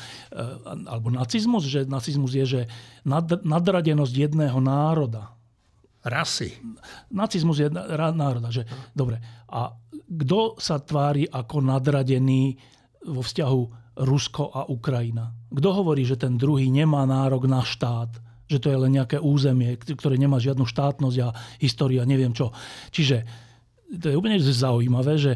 alebo nacizmus, že nacizmus je, že nad, nadradenosť jedného národa. rasy. Nacizmus je národa. Že, dobre. A kto sa tvári ako nadradený vo vzťahu Rusko a Ukrajina? Kto hovorí, že ten druhý nemá nárok na štát? Že to je len nejaké územie, ktoré nemá žiadnu štátnosť a história, neviem čo. Čiže to je úplne zaujímavé, že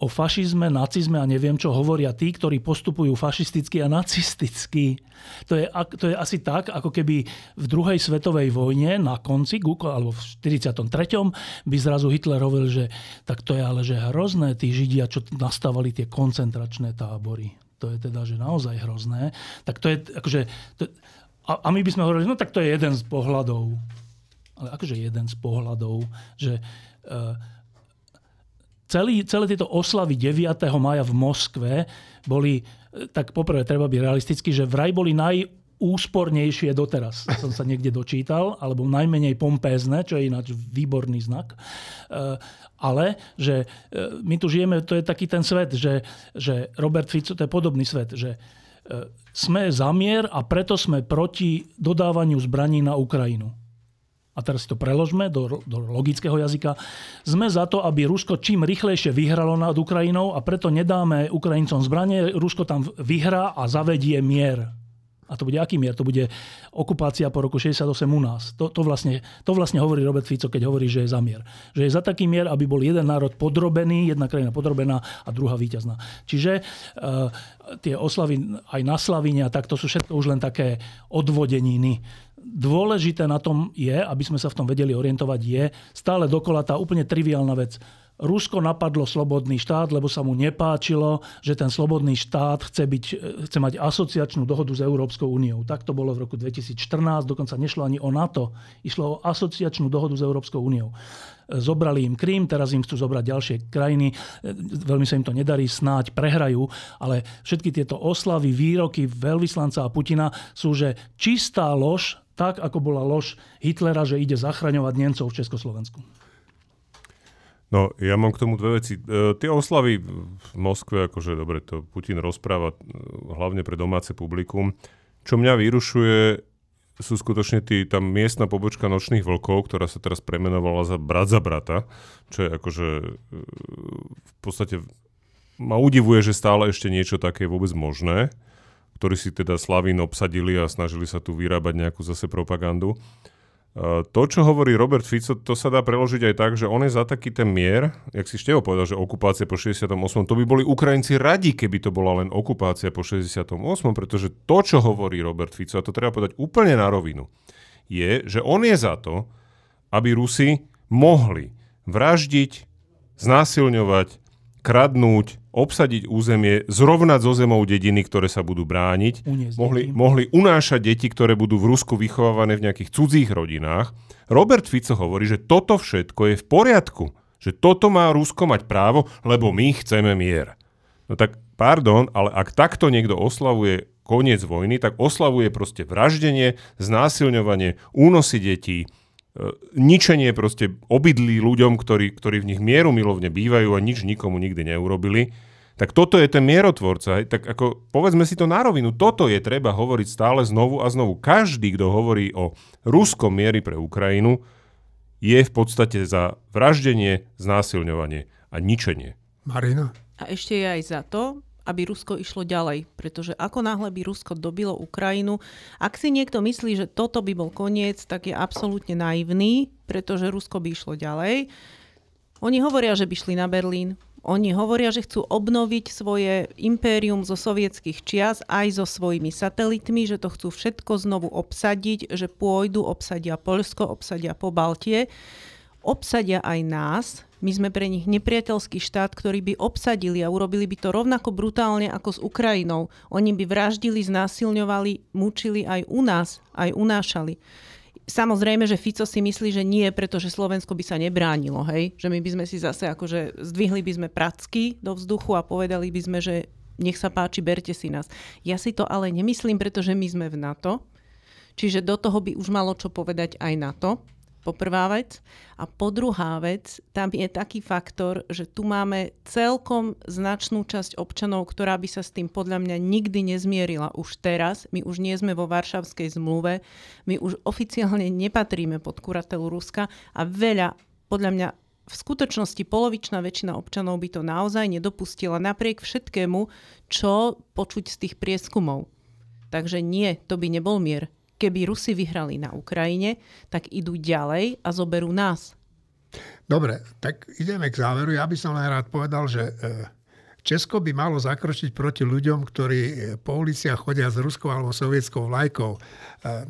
o fašizme, nacizme a neviem čo hovoria tí, ktorí postupujú fašisticky a nacisticky. To je, to je asi tak, ako keby v druhej svetovej vojne na konci, alebo v 43. by zrazu Hitler hovoril, že tak to je ale že hrozné tí Židia, čo nastavali tie koncentračné tábory. To je teda, že naozaj hrozné. Tak to je, akože, to, a, a my by sme hovorili, no tak to je jeden z pohľadov. Ale akože jeden z pohľadov, že uh, celý, celé tieto oslavy 9. maja v Moskve boli, e, tak poprvé treba byť realistický, že vraj boli najúspornejšie doteraz, som sa niekde dočítal, alebo najmenej pompézne, čo je ináč výborný znak. E, ale, že e, my tu žijeme, to je taký ten svet, že, že Robert Fico, to je podobný svet, že sme za mier a preto sme proti dodávaniu zbraní na Ukrajinu a teraz si to preložme do, do logického jazyka, sme za to, aby Rusko čím rýchlejšie vyhralo nad Ukrajinou a preto nedáme Ukrajincom zbranie, Rusko tam vyhrá a zavedie mier. A to bude aký mier? To bude okupácia po roku 68 u nás. To, to, vlastne, to vlastne hovorí Robert Fico, keď hovorí, že je za mier. Že je za taký mier, aby bol jeden národ podrobený, jedna krajina podrobená a druhá víťazná. Čiže uh, tie oslavy aj na Slavine a tak, to sú všetko už len také odvodeniny dôležité na tom je, aby sme sa v tom vedeli orientovať, je stále dokola tá úplne triviálna vec. Rusko napadlo slobodný štát, lebo sa mu nepáčilo, že ten slobodný štát chce, byť, chce mať asociačnú dohodu s Európskou úniou. Tak to bolo v roku 2014, dokonca nešlo ani o NATO, išlo o asociačnú dohodu s Európskou úniou. Zobrali im Krím, teraz im chcú zobrať ďalšie krajiny, veľmi sa im to nedarí, snáď prehrajú, ale všetky tieto oslavy, výroky veľvyslanca a Putina sú, že čistá lož, tak ako bola lož Hitlera, že ide zachraňovať Nemcov v Československu. No, ja mám k tomu dve veci. E, tie oslavy v Moskve, akože dobre, to Putin rozpráva e, hlavne pre domáce publikum. Čo mňa vyrušuje, sú skutočne tí, tam miestna pobočka Nočných vlkov, ktorá sa teraz premenovala za Brat za brata, čo je akože e, v podstate ma udivuje, že stále ešte niečo také je vôbec možné ktorí si teda Slavín obsadili a snažili sa tu vyrábať nejakú zase propagandu. E, to, čo hovorí Robert Fico, to sa dá preložiť aj tak, že on je za taký ten mier, jak si Števo povedal, že okupácia po 68. To by boli Ukrajinci radi, keby to bola len okupácia po 68. Pretože to, čo hovorí Robert Fico, a to treba povedať úplne na rovinu, je, že on je za to, aby Rusi mohli vraždiť, znásilňovať, kradnúť, obsadiť územie, zrovnať zo zemou dediny, ktoré sa budú brániť. Mohli, mohli unášať deti, ktoré budú v Rusku vychovávané v nejakých cudzích rodinách. Robert Fico hovorí, že toto všetko je v poriadku. Že toto má Rusko mať právo, lebo my chceme mier. No tak, pardon, ale ak takto niekto oslavuje koniec vojny, tak oslavuje proste vraždenie, znásilňovanie, únosy detí, ničenie proste obydlí ľuďom, ktorí, ktorí v nich mieru milovne bývajú a nič nikomu nikdy neurobili, tak toto je ten mierotvorca. Tak ako, povedzme si to na rovinu, toto je treba hovoriť stále znovu a znovu. Každý, kto hovorí o ruskom miery pre Ukrajinu, je v podstate za vraždenie, znásilňovanie a ničenie. Marina? A ešte je aj za to, aby Rusko išlo ďalej. Pretože ako náhle by Rusko dobilo Ukrajinu, ak si niekto myslí, že toto by bol koniec, tak je absolútne naivný, pretože Rusko by išlo ďalej. Oni hovoria, že by šli na Berlín. Oni hovoria, že chcú obnoviť svoje impérium zo sovietských čias aj so svojimi satelitmi, že to chcú všetko znovu obsadiť, že pôjdu, obsadia Polsko, obsadia po Baltie obsadia aj nás, my sme pre nich nepriateľský štát, ktorý by obsadili a urobili by to rovnako brutálne ako s Ukrajinou. Oni by vraždili, znásilňovali, mučili aj u nás, aj unášali. Samozrejme, že Fico si myslí, že nie, pretože Slovensko by sa nebránilo, hej? Že my by sme si zase akože zdvihli by sme pracky do vzduchu a povedali by sme, že nech sa páči, berte si nás. Ja si to ale nemyslím, pretože my sme v NATO, čiže do toho by už malo čo povedať aj NATO po prvá vec. A po druhá vec, tam je taký faktor, že tu máme celkom značnú časť občanov, ktorá by sa s tým podľa mňa nikdy nezmierila už teraz. My už nie sme vo Varšavskej zmluve, my už oficiálne nepatríme pod kuratelu Ruska a veľa, podľa mňa v skutočnosti polovičná väčšina občanov by to naozaj nedopustila napriek všetkému, čo počuť z tých prieskumov. Takže nie, to by nebol mier keby Rusi vyhrali na Ukrajine, tak idú ďalej a zoberú nás. Dobre, tak ideme k záveru. Ja by som len rád povedal, že e, Česko by malo zakročiť proti ľuďom, ktorí e, po uliciach chodia s ruskou alebo sovietskou vlajkou. E,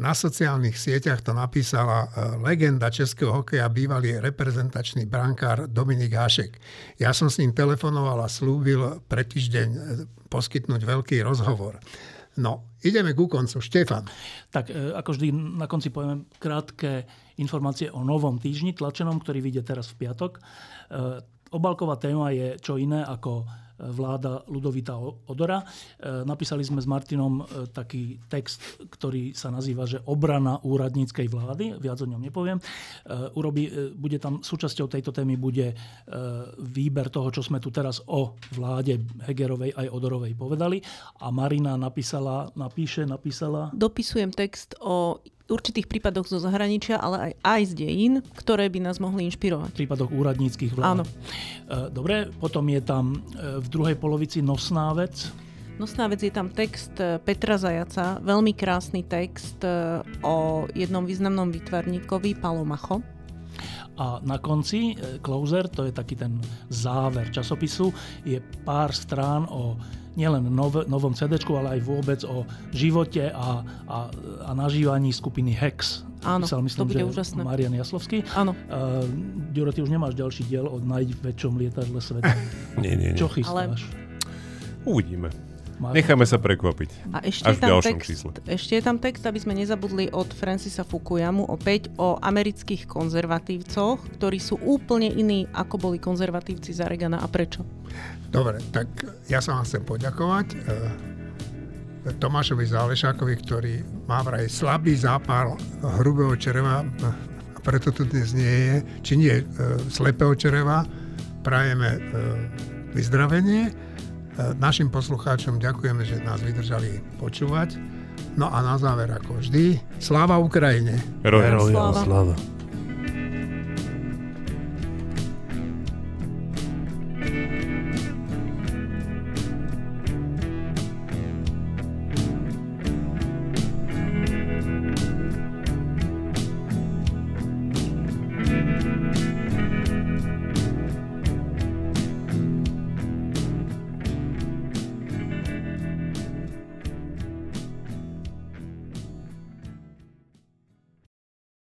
na sociálnych sieťach to napísala legenda českého hokeja, bývalý reprezentačný brankár Dominik Hašek. Ja som s ním telefonoval a slúbil pre týždeň poskytnúť veľký rozhovor. No, ideme ku koncu. Štefan. Tak e, ako vždy na konci poviem krátke informácie o novom týždni tlačenom, ktorý vyjde teraz v piatok. E, obalková téma je čo iné ako vláda Ludovita Odora. E, napísali sme s Martinom e, taký text, ktorý sa nazýva, že obrana úradníckej vlády, viac o ňom nepoviem. E, urobí, bude tam, súčasťou tejto témy bude výber toho, čo sme tu teraz o vláde Hegerovej aj Odorovej povedali. A Marina napísala, napíše, napísala... Dopisujem text o určitých prípadoch zo zahraničia, ale aj, aj z dejín, ktoré by nás mohli inšpirovať. V prípadoch úradníckých vlád. Áno. Dobre, potom je tam v druhej polovici nosná vec. Nosná vec je tam text e, Petra Zajaca, veľmi krásny text o jednom významnom výtvarníkovi, Palomacho. A na konci, closer, to je taký ten záver časopisu, je pár strán o nielen nov, novom CD, ale aj vôbec o živote a, a, a nažívaní skupiny Hex. Áno, Písal, myslím, to bude že úžasné. Marian Jaslovský. Áno. Uh, Ďuro, ty už nemáš ďalší diel o najväčšom lietadle sveta. [laughs] nie, nie, nie. Čo chystáš? Ale... Uvidíme. Necháme sa prekvapiť. A ešte, Až je tam text, čísle. ešte je tam text, aby sme nezabudli od Francisa Fukuyamu opäť o amerických konzervatívcoch, ktorí sú úplne iní, ako boli konzervatívci za Regana a prečo. Dobre, tak ja sa vám chcem poďakovať. E, Tomášovi Zálešákovi, ktorý má vraj slabý zápal hrubého čreva, a preto tu dnes nie je, či nie e, slepého čreva. Prajeme e, vyzdravenie Našim poslucháčom ďakujeme, že nás vydržali počúvať. No a na záver, ako vždy, sláva Ukrajine. Heroja sláva. sláva.